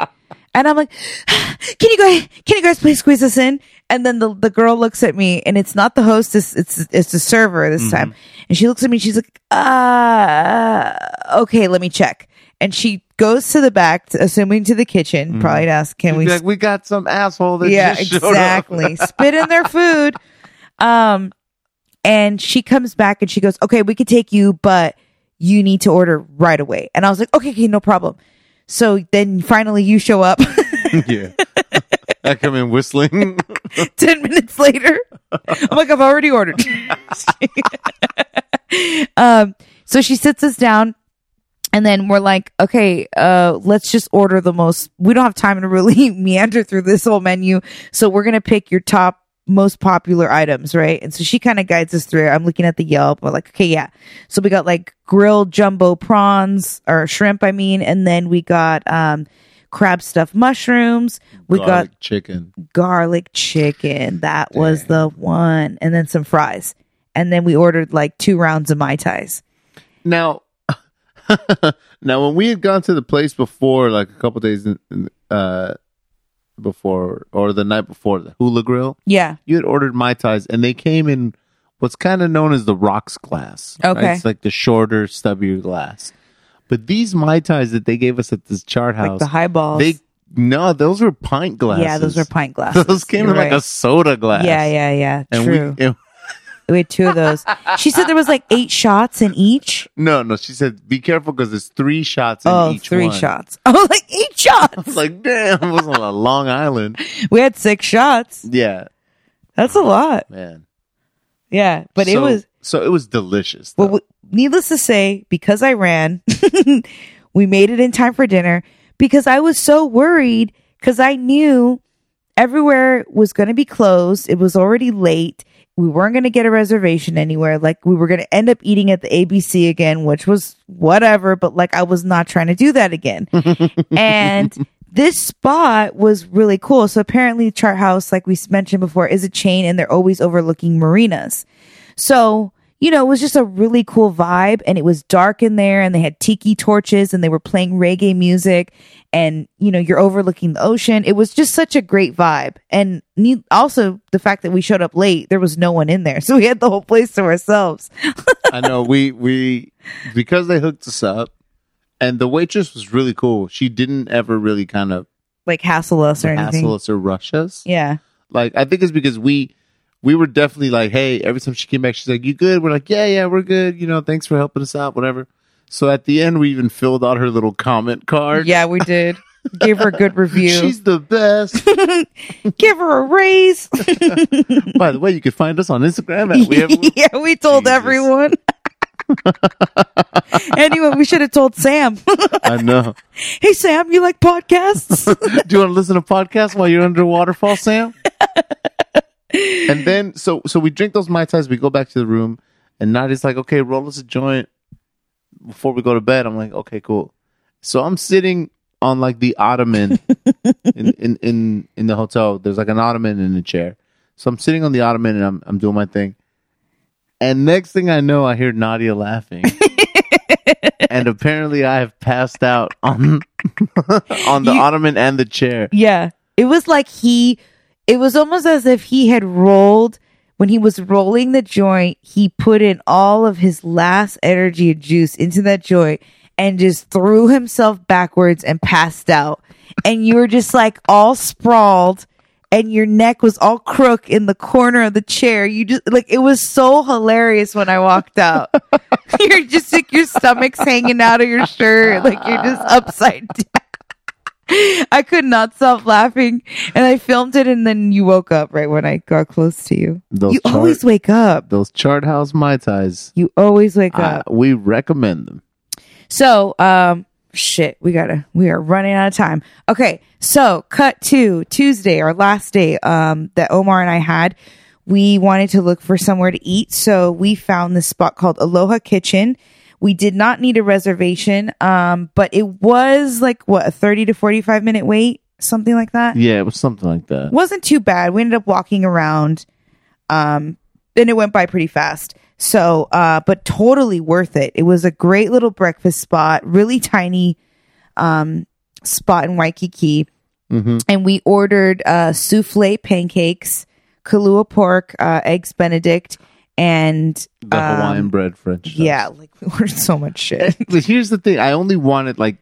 Speaker 1: and I'm like, "Can you guys, can you guys please squeeze us in?" And then the the girl looks at me, and it's not the hostess, it's it's the server this time, and she looks at me, she's like, "Uh, okay, let me check." And she goes to the back, assuming to the kitchen, probably to ask, "Can
Speaker 2: She'd
Speaker 1: we?"
Speaker 2: like, we got some asshole that
Speaker 1: yeah,
Speaker 2: just showed up."
Speaker 1: exactly. [LAUGHS] Spit in their food. Um, and she comes back and she goes, "Okay, we could take you, but you need to order right away." And I was like, "Okay, okay, no problem." So then finally you show up [LAUGHS]
Speaker 2: yeah. I come in whistling. [LAUGHS]
Speaker 1: 10 minutes later. I'm like, I've already ordered. [LAUGHS] um, so she sits us down and then we're like, okay, uh, let's just order the most, we don't have time to really meander through this whole menu. So we're going to pick your top most popular items, right? And so she kind of guides us through. I'm looking at the Yelp. We're like, okay, yeah. So we got like grilled jumbo prawns or shrimp, I mean, and then we got um crab stuffed mushrooms. We
Speaker 2: Garlic
Speaker 1: got
Speaker 2: chicken.
Speaker 1: garlic chicken. That was the one. And then some fries. And then we ordered like two rounds of Mai Tais.
Speaker 2: Now, [LAUGHS] now when we had gone to the place before, like a couple days in, uh, before or the night before, the Hula Grill,
Speaker 1: Yeah.
Speaker 2: you had ordered mai tais, and they came in what's kind of known as the rocks glass. right?
Speaker 1: Okay.
Speaker 2: it's like the shorter, stubbier glass. But these mai tais that they gave us at this chart house,
Speaker 1: Like the highballs.
Speaker 2: they no, those were pint glasses.
Speaker 1: yeah, those were pint [LAUGHS] glasses.
Speaker 2: Those came
Speaker 1: You're
Speaker 2: in like a soda glass.
Speaker 1: Yeah, yeah, yeah.
Speaker 2: And
Speaker 1: True.
Speaker 2: we, it-
Speaker 1: We had two of those. She said there was like eight shots in each.
Speaker 2: no, no, she said, "Be careful because there's three shots in
Speaker 1: Oh,
Speaker 2: each
Speaker 1: three
Speaker 2: one."
Speaker 1: shots. [LAUGHS] Oh, like, eight
Speaker 2: I was like, "Damn, it was on a Long Island." [LAUGHS]
Speaker 1: We had six shots.
Speaker 2: Yeah,
Speaker 1: That's a lot.
Speaker 2: man.
Speaker 1: Yeah, but it was.
Speaker 2: so it was delicious.
Speaker 1: Well,
Speaker 2: though.
Speaker 1: w- needless to say, because I ran, [LAUGHS] we made it in time for dinner. Because I was so worried because I knew everywhere was going to be closed. It was already late. We weren't going to get a reservation anywhere. Like we were going to end up eating at the ABC again, which was whatever. But like I was not trying to do that again. [LAUGHS] and this spot was really cool. So apparently, Chart House, like we mentioned before, is a chain, and they're always overlooking marinas. So, you know, it was just a really cool vibe and it was dark in there and they had tiki torches and they were playing reggae music and, you know, you're overlooking the ocean. It was just such a great vibe. And ne- also the fact that we showed up late, there was no one in there. [LAUGHS] So we had the whole place to ourselves. [LAUGHS]
Speaker 2: I know we we because they hooked us up, and the waitress was really cool. She didn't ever really kind of
Speaker 1: Like hassle us or anything.
Speaker 2: hassle us or rush us.
Speaker 1: Yeah.
Speaker 2: Like I think it's because we we were definitely like, hey, every time she came back, she's like, "You good?" We're like, "Yeah, yeah, we're good." You know, thanks for helping us out, whatever. So at the end, we even filled out her little comment card.
Speaker 1: Yeah, we did. Give her a good [LAUGHS] review.
Speaker 2: She's the best. [LAUGHS]
Speaker 1: Give her a raise. [LAUGHS]
Speaker 2: By the way, you can find us on Instagram at we have
Speaker 1: yeah, we told
Speaker 2: Jesus.
Speaker 1: everyone. anyway, we should have told Sam.
Speaker 2: I know.
Speaker 1: hey, Sam, you like podcasts?
Speaker 2: Do you want to listen to podcasts while you're under a waterfall, Sam? And then so so we drink those mai tais, we go back to the room, and Nadia's like, okay, roll us a joint before we go to bed. I'm like, okay, cool. So I'm sitting on like the ottoman [LAUGHS] in, in in in the hotel. There's like an ottoman in a chair. So I'm sitting on the ottoman and I'm I'm doing my thing. And next thing I know, I hear Nadia laughing. [LAUGHS] and apparently I have passed out on [LAUGHS] on the
Speaker 1: You-
Speaker 2: ottoman and the chair.
Speaker 1: yeah. It was like he, it was almost as if he had rolled, when he was rolling the joint, he put in all of his last energy and juice into that joint and just threw himself backwards and passed out. And you were just like all sprawled and your neck was all crook in the corner of the chair. You just like it was so hilarious when I walked out. [LAUGHS] you're just like your stomach's hanging out of your shirt, like you're just upside down. I could not stop laughing, and I filmed it, and then you woke up right when I got close to you.
Speaker 2: Those
Speaker 1: you
Speaker 2: chart-
Speaker 1: always wake up.
Speaker 2: Those chart house mai tais,
Speaker 1: You always wake
Speaker 2: uh,
Speaker 1: up.
Speaker 2: we recommend them.
Speaker 1: So, um, shit, we gotta, we are running out of time. Okay, so cut to Tuesday, our last day, um, that Omar and I had. We wanted to look for somewhere to eat, so we found this spot called Aloha Kitchen. We did not need a reservation, um, but it was like what a thirty to forty-five minute wait, something like that.
Speaker 2: Yeah, it was something like that.
Speaker 1: wasn't too bad. We ended up walking around, um, and it went by pretty fast. So, uh, but totally worth it. It was a great little breakfast spot, really tiny, um, spot in Waikiki.
Speaker 2: Mhm.
Speaker 1: And we ordered, uh, souffle pancakes, Kahlua pork, uh, eggs Benedict, and,
Speaker 2: The
Speaker 1: um,
Speaker 2: Hawaiian bread French. toast.
Speaker 1: yeah, like [LAUGHS] we ordered so much shit.
Speaker 2: But here's the thing: I only wanted like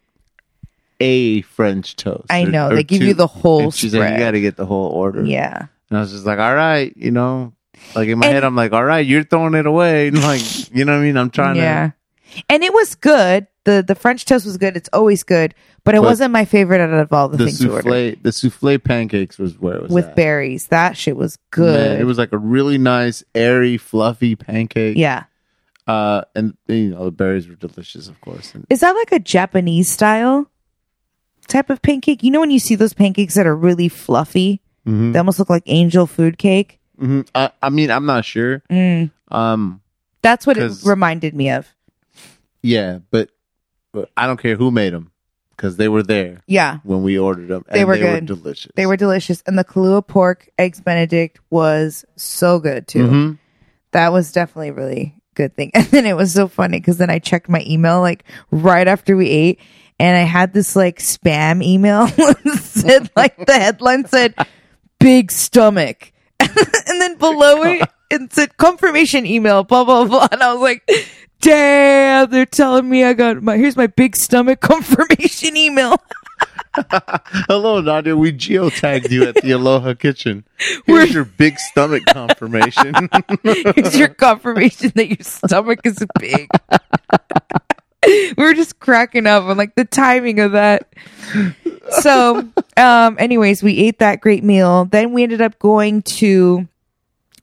Speaker 2: a French toast.
Speaker 1: I
Speaker 2: or-
Speaker 1: know,
Speaker 2: or
Speaker 1: they give
Speaker 2: two.
Speaker 1: you the whole
Speaker 2: And she's like,
Speaker 1: spread.
Speaker 2: "You got to get the whole order."
Speaker 1: yeah.
Speaker 2: and I was just like, "All right," you know. Like in my
Speaker 1: And-
Speaker 2: head, I'm like, "All right, you're throwing it away." And [LAUGHS] like, you know what I mean? I'm trying to
Speaker 1: yeah. And it was good. The the French toast was good. It's always good, but it
Speaker 2: But
Speaker 1: wasn't my favorite out of all the.
Speaker 2: The
Speaker 1: things we ordered.
Speaker 2: souffle, the souffle pancakes was where it was
Speaker 1: With
Speaker 2: at.
Speaker 1: berries. That shit was good.
Speaker 2: Man, it was like a really nice, airy, fluffy pancake.
Speaker 1: yeah.
Speaker 2: Uh, and you know the berries were delicious, of course. And
Speaker 1: Is that like a Japanese style type of pancake? You know when you see those pancakes that are really fluffy?
Speaker 2: Mhm.
Speaker 1: They almost look like angel food cake.
Speaker 2: hmm I, I mean, I'm not sure.
Speaker 1: Mm.
Speaker 2: Um,
Speaker 1: That's what it
Speaker 2: 'Cause-
Speaker 1: reminded me of.
Speaker 2: yeah, but I don't care who made them because they were there
Speaker 1: Yeah,
Speaker 2: when we ordered them.
Speaker 1: They
Speaker 2: and
Speaker 1: were
Speaker 2: they
Speaker 1: good.
Speaker 2: Were delicious.
Speaker 1: they were delicious, and the Kahlua pork eggs Benedict was so good too.
Speaker 2: Mhm.
Speaker 1: That was definitely a really good thing. [LAUGHS] And then it was so funny because then I checked my email like right after we ate, and I had this like spam email [LAUGHS] that said [LAUGHS] like the headline said "big stomach," and then below it it said confirmation email blah blah blah, and I was like. Damn, they're telling me I got my here's my big stomach [LAUGHS] confirmation email. [LAUGHS]
Speaker 2: Hello, Nadia. We geotagged you at the Aloha Kitchen. Here's your big stomach confirmation. [LAUGHS]
Speaker 1: Here's your confirmation that your stomach is big. we were just cracking up on like the timing of that. So, um, anyways, we ate that great meal. Then we ended up going to,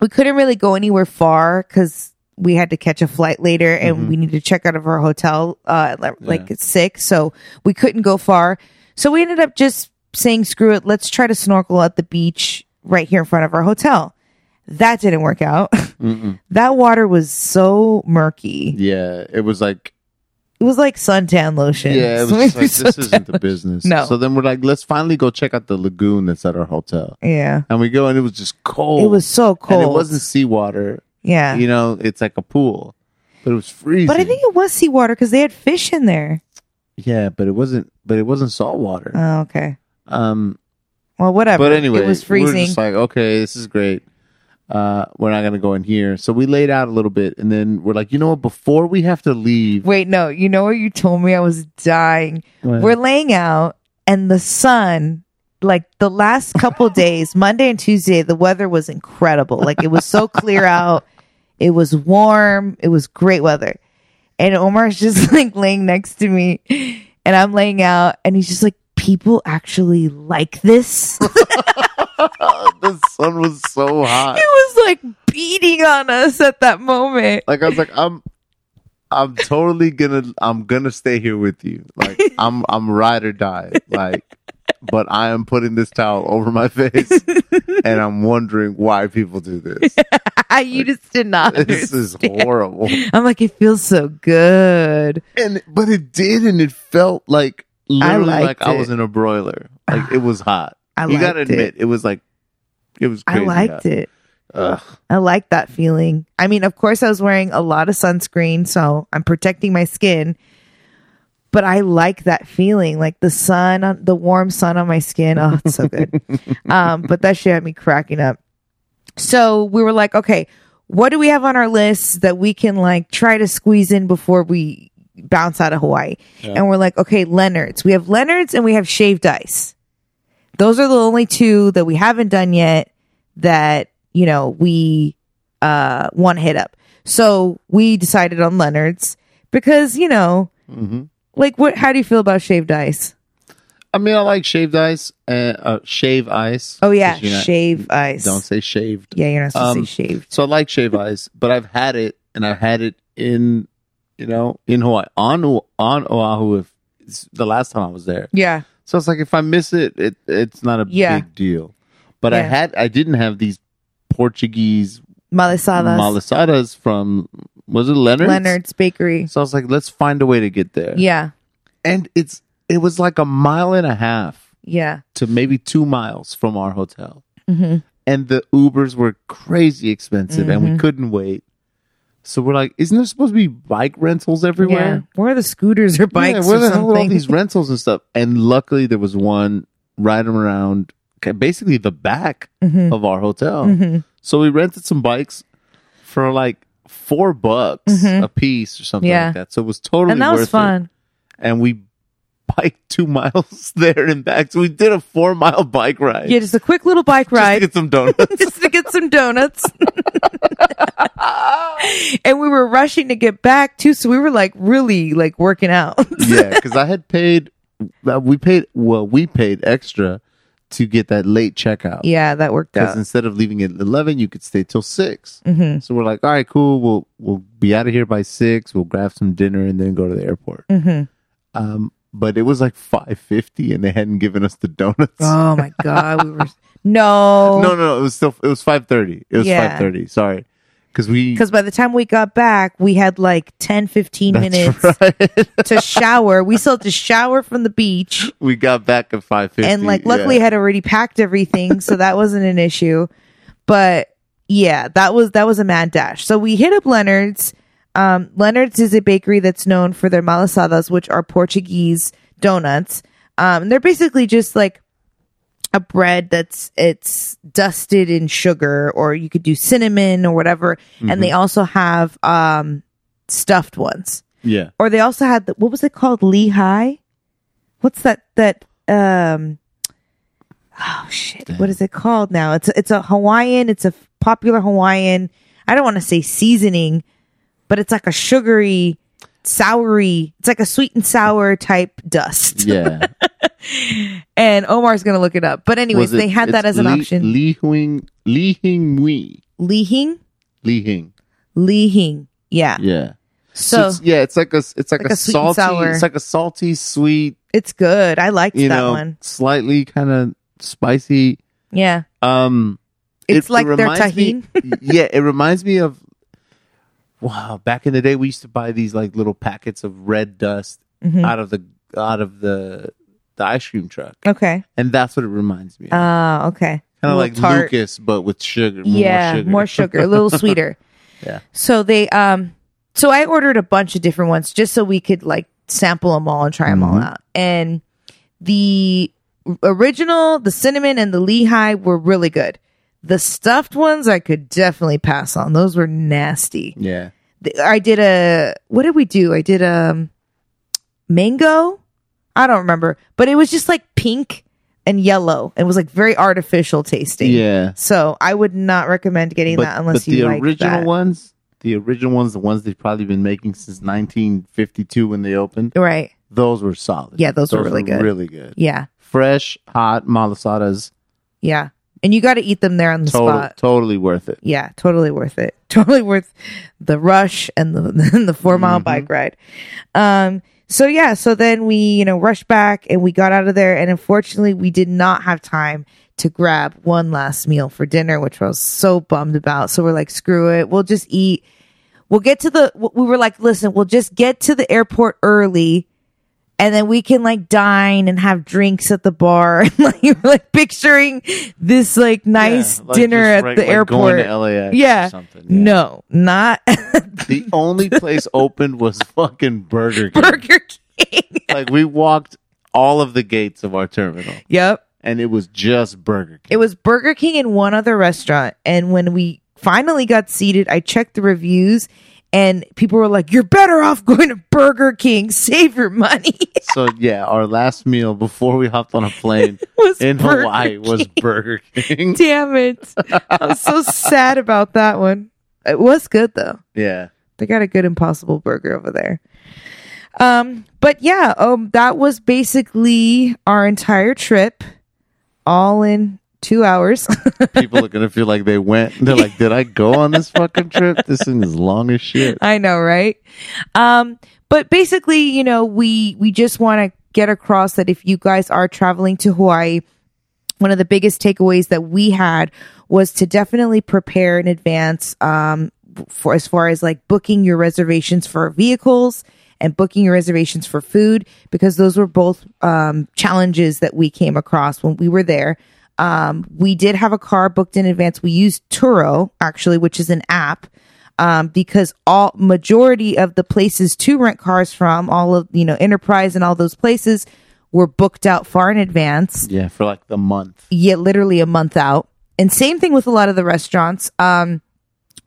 Speaker 1: we couldn't really go anywhere far because we had to catch a flight later and we needed to check out of our hotel, uh, like, at six. So we couldn't go far. So we ended up just saying, screw it. Let's try to snorkel at the beach right here in front of our hotel. That didn't work out. [LAUGHS] that water was so murky.
Speaker 2: yeah, it was like
Speaker 1: It was like suntan lotion.
Speaker 2: Yeah, it [LAUGHS] was like, this isn't the business.
Speaker 1: No.
Speaker 2: So then we're like, let's finally go check out the lagoon that's at our hotel.
Speaker 1: Yeah.
Speaker 2: And we go and it was just cold.
Speaker 1: It was so cold.
Speaker 2: And it wasn't seawater.
Speaker 1: Yeah.
Speaker 2: You know, it's like a pool. But it was freezing.
Speaker 1: but I think it was seawater because they had fish in there.
Speaker 2: Yeah, but it wasn't but it wasn't salt water.
Speaker 1: Oh, okay.
Speaker 2: Um
Speaker 1: Well, whatever.
Speaker 2: but anyway,
Speaker 1: it was
Speaker 2: we
Speaker 1: freezing.
Speaker 2: just like, okay, this is great. Uh, we're not gonna go in here. So we laid out a little bit and then we're like, you know what, before we have to leave
Speaker 1: Wait, no. You know what you told me? I was dying.
Speaker 2: What?
Speaker 1: We're laying out, and the sun, like the last couple [LAUGHS] days, Monday and Tuesday, the weather was incredible. Like it was so clear [LAUGHS] out. It was warm. It was great weather. And Omar's [LAUGHS] just like laying next to me, and I'm laying out, and he's just like, people actually like this. [LAUGHS]
Speaker 2: the sun was so hot.
Speaker 1: it was like beating on us at that moment.
Speaker 2: like I was like, I'm I'm totally gonna I'm gonna stay here with you. Like [LAUGHS] I'm I'm ride or die. Like but I am putting this towel over my face [LAUGHS] and I'm wondering why people do this. [LAUGHS]
Speaker 1: you just did not.
Speaker 2: This is horrible.
Speaker 1: I'm like, it feels so good.
Speaker 2: And but it did and it felt like literally
Speaker 1: liked
Speaker 2: like I was in a broiler. Like it was hot. [SIGHS]
Speaker 1: I
Speaker 2: you gotta
Speaker 1: liked it.
Speaker 2: admit, it. was like it was
Speaker 1: I liked
Speaker 2: hot.
Speaker 1: it.
Speaker 2: Ugh.
Speaker 1: I like that feeling. I mean, of course, I was wearing a lot of sunscreen, so I'm protecting my skin. But I like that feeling, like the sun, on the warm sun on my skin. Oh, it's so good. [LAUGHS] um, but that shit had me cracking up. So we were like, okay, what do we have on our list that we can like try to squeeze in before we bounce out of Hawaii? And we're like, okay, Leonard's. We have Leonard's and we have shaved ice. Those are the only two that we haven't done yet that, you know, we uh want to hit up. So we decided on Leonard's because, you know,
Speaker 2: Mhm.
Speaker 1: Like what how do you feel about shaved ice?
Speaker 2: I mean I like shaved ice and uh, shave ice.
Speaker 1: Oh yeah,
Speaker 2: 'Cause you're not-
Speaker 1: shave ice.
Speaker 2: Don't say shaved.
Speaker 1: yeah, you're not supposed
Speaker 2: Um,
Speaker 1: to say shaved.
Speaker 2: So I like shave ice, but I've had it and I've had it in, you know, in Hawaii on O- on Oahu. If it's the last time I was there,
Speaker 1: Yeah.
Speaker 2: so it's like if I miss it, it it's not a
Speaker 1: Yeah.
Speaker 2: big deal. But I
Speaker 1: Yeah.
Speaker 2: had I didn't have these Portuguese
Speaker 1: Malasadas.
Speaker 2: malasadas from was it Leonard's?
Speaker 1: Leonard's Bakery.
Speaker 2: So I was like, let's find a way to get there.
Speaker 1: Yeah.
Speaker 2: and it's it was like a mile and a half
Speaker 1: Yeah.
Speaker 2: to maybe two miles from our hotel.
Speaker 1: hmm
Speaker 2: and the Ubers were crazy expensive, and
Speaker 1: Mm-hmm.
Speaker 2: we couldn't wait. So we're like, isn't there supposed to be bike rentals
Speaker 1: Yeah.
Speaker 2: everywhere?
Speaker 1: Where are the scooters or bikes
Speaker 2: yeah, where
Speaker 1: or
Speaker 2: the hell are all
Speaker 1: something?
Speaker 2: these [LAUGHS] rentals and stuff? And luckily, there was one right around, basically the back
Speaker 1: Mhm.
Speaker 2: of our hotel.
Speaker 1: Mhm.
Speaker 2: So we rented some bikes for like four bucks
Speaker 1: Mhm.
Speaker 2: a piece or something
Speaker 1: Yeah.
Speaker 2: like that. So it was totally
Speaker 1: And that was
Speaker 2: it.
Speaker 1: fun.
Speaker 2: And we biked two [LAUGHS] miles there and back. So we did a four mile bike ride.
Speaker 1: Yeah, just a quick little bike
Speaker 2: just to
Speaker 1: ride.
Speaker 2: get some [LAUGHS] donuts.
Speaker 1: just to get some donuts. [LAUGHS] and we were rushing to get back too, so we were like really like working out.
Speaker 2: yeah, because I had paid. uh, We paid. Well, we paid extra to get that late checkout.
Speaker 1: yeah, that worked out.
Speaker 2: Because instead of leaving at eleven, you could stay till 6
Speaker 1: hmm
Speaker 2: So we're like, all right, cool. We'll we'll be out of here by six. We'll grab some dinner and then go to the airport.
Speaker 1: hmm
Speaker 2: Um, but it was like five fifty, and they hadn't given us the donuts.
Speaker 1: Oh my god, we were [LAUGHS] no,
Speaker 2: no, no, no, it was still it was five thirty. It was
Speaker 1: Yeah.
Speaker 2: five thirty. Sorry, because we
Speaker 1: because by the time we got back, we had like 10, 15 minutes [LAUGHS]
Speaker 2: right.
Speaker 1: to shower. We still had to shower from the beach.
Speaker 2: we got back at five fifty,
Speaker 1: and like luckily I had already packed everything so that wasn't an issue but yeah that was that was a mad dash so we hit up leonard's um leonard's is a bakery that's known for their malasadas which are portuguese donuts um they're basically just like a bread that's it's dusted in sugar or you could do cinnamon or whatever. And they also have um stuffed ones.
Speaker 2: Yeah,
Speaker 1: or they also had the, what was it called? Lehigh? What's that that um oh shit. What is it called now? It's a, it's a hawaiian it's a popular hawaiian i don't want to say seasoning but it's like a sugary soury it's like a sweet and sour type dust
Speaker 2: yeah. [LAUGHS]
Speaker 1: and omar's gonna look it up but anyways
Speaker 2: it-
Speaker 1: they had that as an option.
Speaker 2: Li-
Speaker 1: option
Speaker 2: Li Huing, Li Hing Mui,
Speaker 1: lihing
Speaker 2: Li Hing.
Speaker 1: lihing yeah
Speaker 2: Yeah.
Speaker 1: so
Speaker 2: it's, yeah, it's like a it's like,
Speaker 1: Like
Speaker 2: a,
Speaker 1: a
Speaker 2: salty it's like a salty sweet,
Speaker 1: it's good i liked
Speaker 2: you
Speaker 1: that
Speaker 2: know,
Speaker 1: one
Speaker 2: slightly kind of spicy.
Speaker 1: yeah
Speaker 2: Um
Speaker 1: it's
Speaker 2: it-
Speaker 1: like
Speaker 2: it
Speaker 1: their
Speaker 2: me- [LAUGHS] yeah, it reminds me of wow, back in the day we used to buy these like little packets of red dust
Speaker 1: Mhm.
Speaker 2: out of the out of the the ice cream truck.
Speaker 1: okay
Speaker 2: And that's what it reminds me of.
Speaker 1: Ah, okay.
Speaker 2: kind of like
Speaker 1: tart.
Speaker 2: Lucas but with sugar.
Speaker 1: yeah,
Speaker 2: more sugar.
Speaker 1: more sugar, a little sweeter. [LAUGHS]
Speaker 2: Yeah.
Speaker 1: So they um so I ordered a bunch of different ones just so we could like sample them all and try them all
Speaker 2: Mhm.
Speaker 1: out. And the original, the cinnamon and the li hing were really good. The stuffed ones I could definitely pass on. Those were nasty.
Speaker 2: Yeah.
Speaker 1: I did a what did we do? I did um mango. I don't remember, but it was just like pink and yellow. It was like very artificial tasting.
Speaker 2: Yeah.
Speaker 1: So I would not recommend getting that unless
Speaker 2: but
Speaker 1: you
Speaker 2: the original
Speaker 1: that.
Speaker 2: ones, the original ones, the ones they've probably been making since 1952 when they opened,
Speaker 1: Right.
Speaker 2: those were solid.
Speaker 1: Yeah, those were really good.
Speaker 2: Really good.
Speaker 1: Yeah.
Speaker 2: Fresh, hot malasadas,
Speaker 1: Yeah. And you got to eat them there on the
Speaker 2: total,
Speaker 1: spot.
Speaker 2: totally worth it.
Speaker 1: Yeah, totally worth it. [LAUGHS] Totally worth the rush and the [LAUGHS] and the 4 mile
Speaker 2: Mhm.
Speaker 1: bike ride. Um so yeah, so then we, you know, rushed back and we got out of there and unfortunately we did not have time to grab one last meal for dinner, which I was so bummed about. So we're like, screw it. We'll just eat. We'll get to the we were like, listen, we'll just get to the airport early and then we can like dine and have drinks at the bar [LAUGHS] and like you're like picturing this like nice
Speaker 2: Yeah, like
Speaker 1: dinner
Speaker 2: just
Speaker 1: at
Speaker 2: right-
Speaker 1: the
Speaker 2: like
Speaker 1: airport.
Speaker 2: Going to LAX
Speaker 1: Yeah.
Speaker 2: Or something. Yeah.
Speaker 1: No, not [LAUGHS]
Speaker 2: The only place open was fucking Burger King.
Speaker 1: Burger King.
Speaker 2: Like we walked all of the gates of our terminal
Speaker 1: yep.
Speaker 2: and it was just Burger King.
Speaker 1: It was Burger King and one other restaurant. And when we finally got seated, I checked the reviews and people were like, You're better off [LAUGHS] going to Burger King. Save your money. [LAUGHS]
Speaker 2: so yeah, our last meal before we hopped on a plane [LAUGHS]
Speaker 1: was
Speaker 2: in
Speaker 1: Burger
Speaker 2: Hawaii was Burger King.
Speaker 1: Damn it. I'm so sad about that one. It was good though.
Speaker 2: yeah.
Speaker 1: They got a good impossible burger over there. Um, but yeah, um, that was basically our entire trip, all in two hours. [LAUGHS]
Speaker 2: People are gonna feel like they went. They're like, "Did I go on this fucking trip? This thing is long as shit."
Speaker 1: I know, right? Um, but basically, you know, we we just want to get across that if you guys are traveling to Hawaii, one of the biggest takeaways that we had was to definitely prepare in advance um, for as far as like booking your reservations for vehicles and booking your reservations for food because those were both um, challenges that we came across when we were there. Um, we did have a car booked in advance. We used Turo actually, which is an app um, because all majority of the places to rent cars from, all of you know Enterprise and all those places, were booked out far in advance.
Speaker 2: Yeah, for like the month.
Speaker 1: Yeah, literally a month out. And same thing with a lot of the restaurants. Um,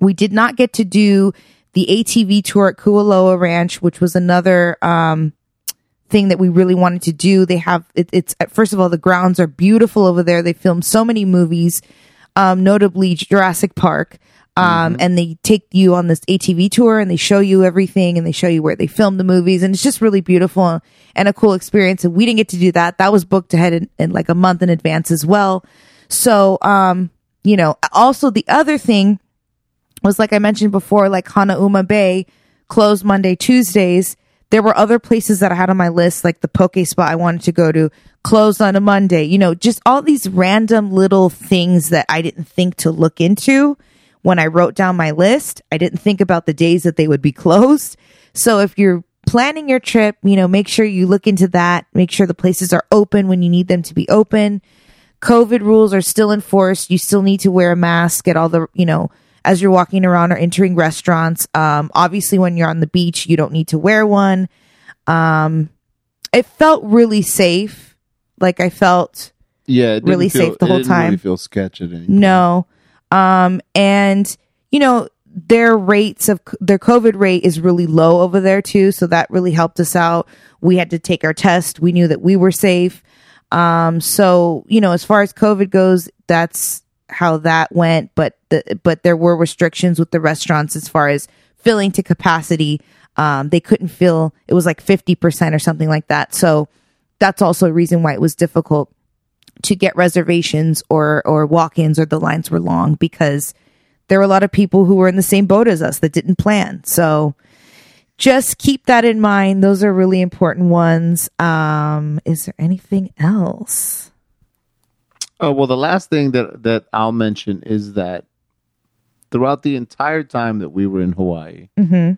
Speaker 1: we did not get to do the ATV tour at Kualoa Ranch, which was another um, thing that we really wanted to do. They have it, it's first of all the grounds are beautiful over there. They filmed so many movies, um, notably Jurassic Park. Um, and they take you on this ATV tour and they show you everything and they show you where they filmed the movies and it's just really beautiful and a cool experience. And we didn't get to do that. That was booked ahead in, in like a month in advance as well. So, um, you know, also the other thing was like I mentioned before, like Hanauma Bay closed Monday, Tuesdays. There were other places that I had on my list, like the poke spot I wanted to go to, closed on a Monday. You know, just all these random little things that I didn't think to look into when I wrote down my list. I didn't think about the days that they would be [LAUGHS] closed. So if you're planning your trip, you know, make sure you look into that. Make sure the places are open when you need them to be open. COVID rules are still enforced. You still need to wear a mask at all the, you know, as you're walking around or entering restaurants. Um, obviously, when you're on the beach, you don't need to wear one. Um, it felt really safe. Like I felt
Speaker 2: Yeah,
Speaker 1: Really
Speaker 2: feel-
Speaker 1: safe the
Speaker 2: it
Speaker 1: whole
Speaker 2: didn't really
Speaker 1: time.
Speaker 2: feel sketchy. at any.
Speaker 1: no. Um, and you know, their rates of their COVID rate is really low over there too. So that really helped us out. We had to take our test. We knew that we were safe. Um, so, you know, as far as COVID goes, that's how that went. But the, but there were restrictions with the restaurants as far as filling to capacity. Um, they couldn't fill, it was like 50% or something like that. So that's also a reason why it was difficult to get reservations or or walk-ins or the lines were long because there were a lot of people who were in the same boat as us that didn't plan. So just keep that in mind. Those are really important ones. Um, is there anything else?
Speaker 2: Oh well, the last thing that that I'll mention is that throughout the entire time that we were in Hawaii,
Speaker 1: hmm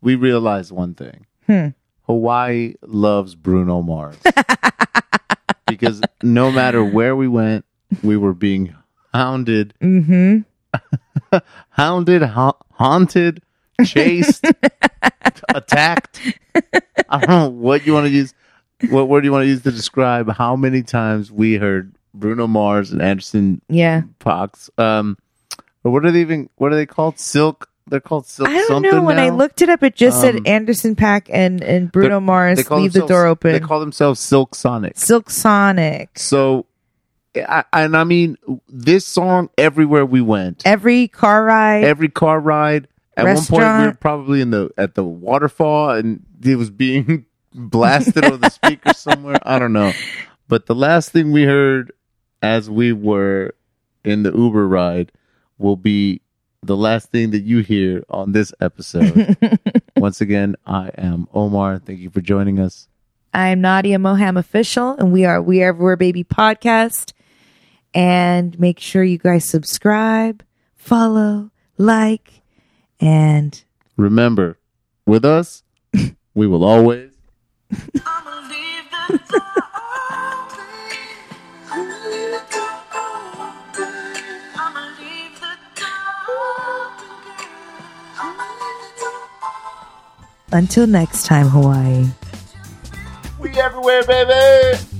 Speaker 2: we realized one thing:
Speaker 1: Hmm.
Speaker 2: Hawaii loves Bruno Mars [LAUGHS] because no matter where we went, we were being hounded,
Speaker 1: hmm [LAUGHS]
Speaker 2: hounded, ha- haunted, chased, [LAUGHS] attacked. I don't know what you want to use. What word do you want to use to describe how many times we heard Bruno Mars and Anderson
Speaker 1: Yeah.
Speaker 2: Pox? Um, or what are they even? What are they called? Silk. They're called Silk.
Speaker 1: I don't know. When I looked it up, it just
Speaker 2: Um,
Speaker 1: said Anderson .Paak and, and Bruno Mars leave the door open.
Speaker 2: They call themselves Silk Sonic.
Speaker 1: Silk Sonic.
Speaker 2: So, I, and I mean, this song everywhere we went,
Speaker 1: Every car ride.
Speaker 2: every car ride. At one point, we were probably in the at the waterfall, and it was being [LAUGHS] blasted on the [LAUGHS] speaker somewhere. I don't know, but the last thing we heard as we were in the Uber ride will be the last thing that you hear on this episode. [LAUGHS] Once again, I am Omar. Thank you for joining us.
Speaker 1: I'm Nadia Moham official, and we are We Are Everywhere Baby podcast. And make sure you guys subscribe, follow, like, and
Speaker 2: Remember, with us, [LAUGHS] we will always.
Speaker 1: Until next time, Hawaii.
Speaker 2: We everywhere, baby.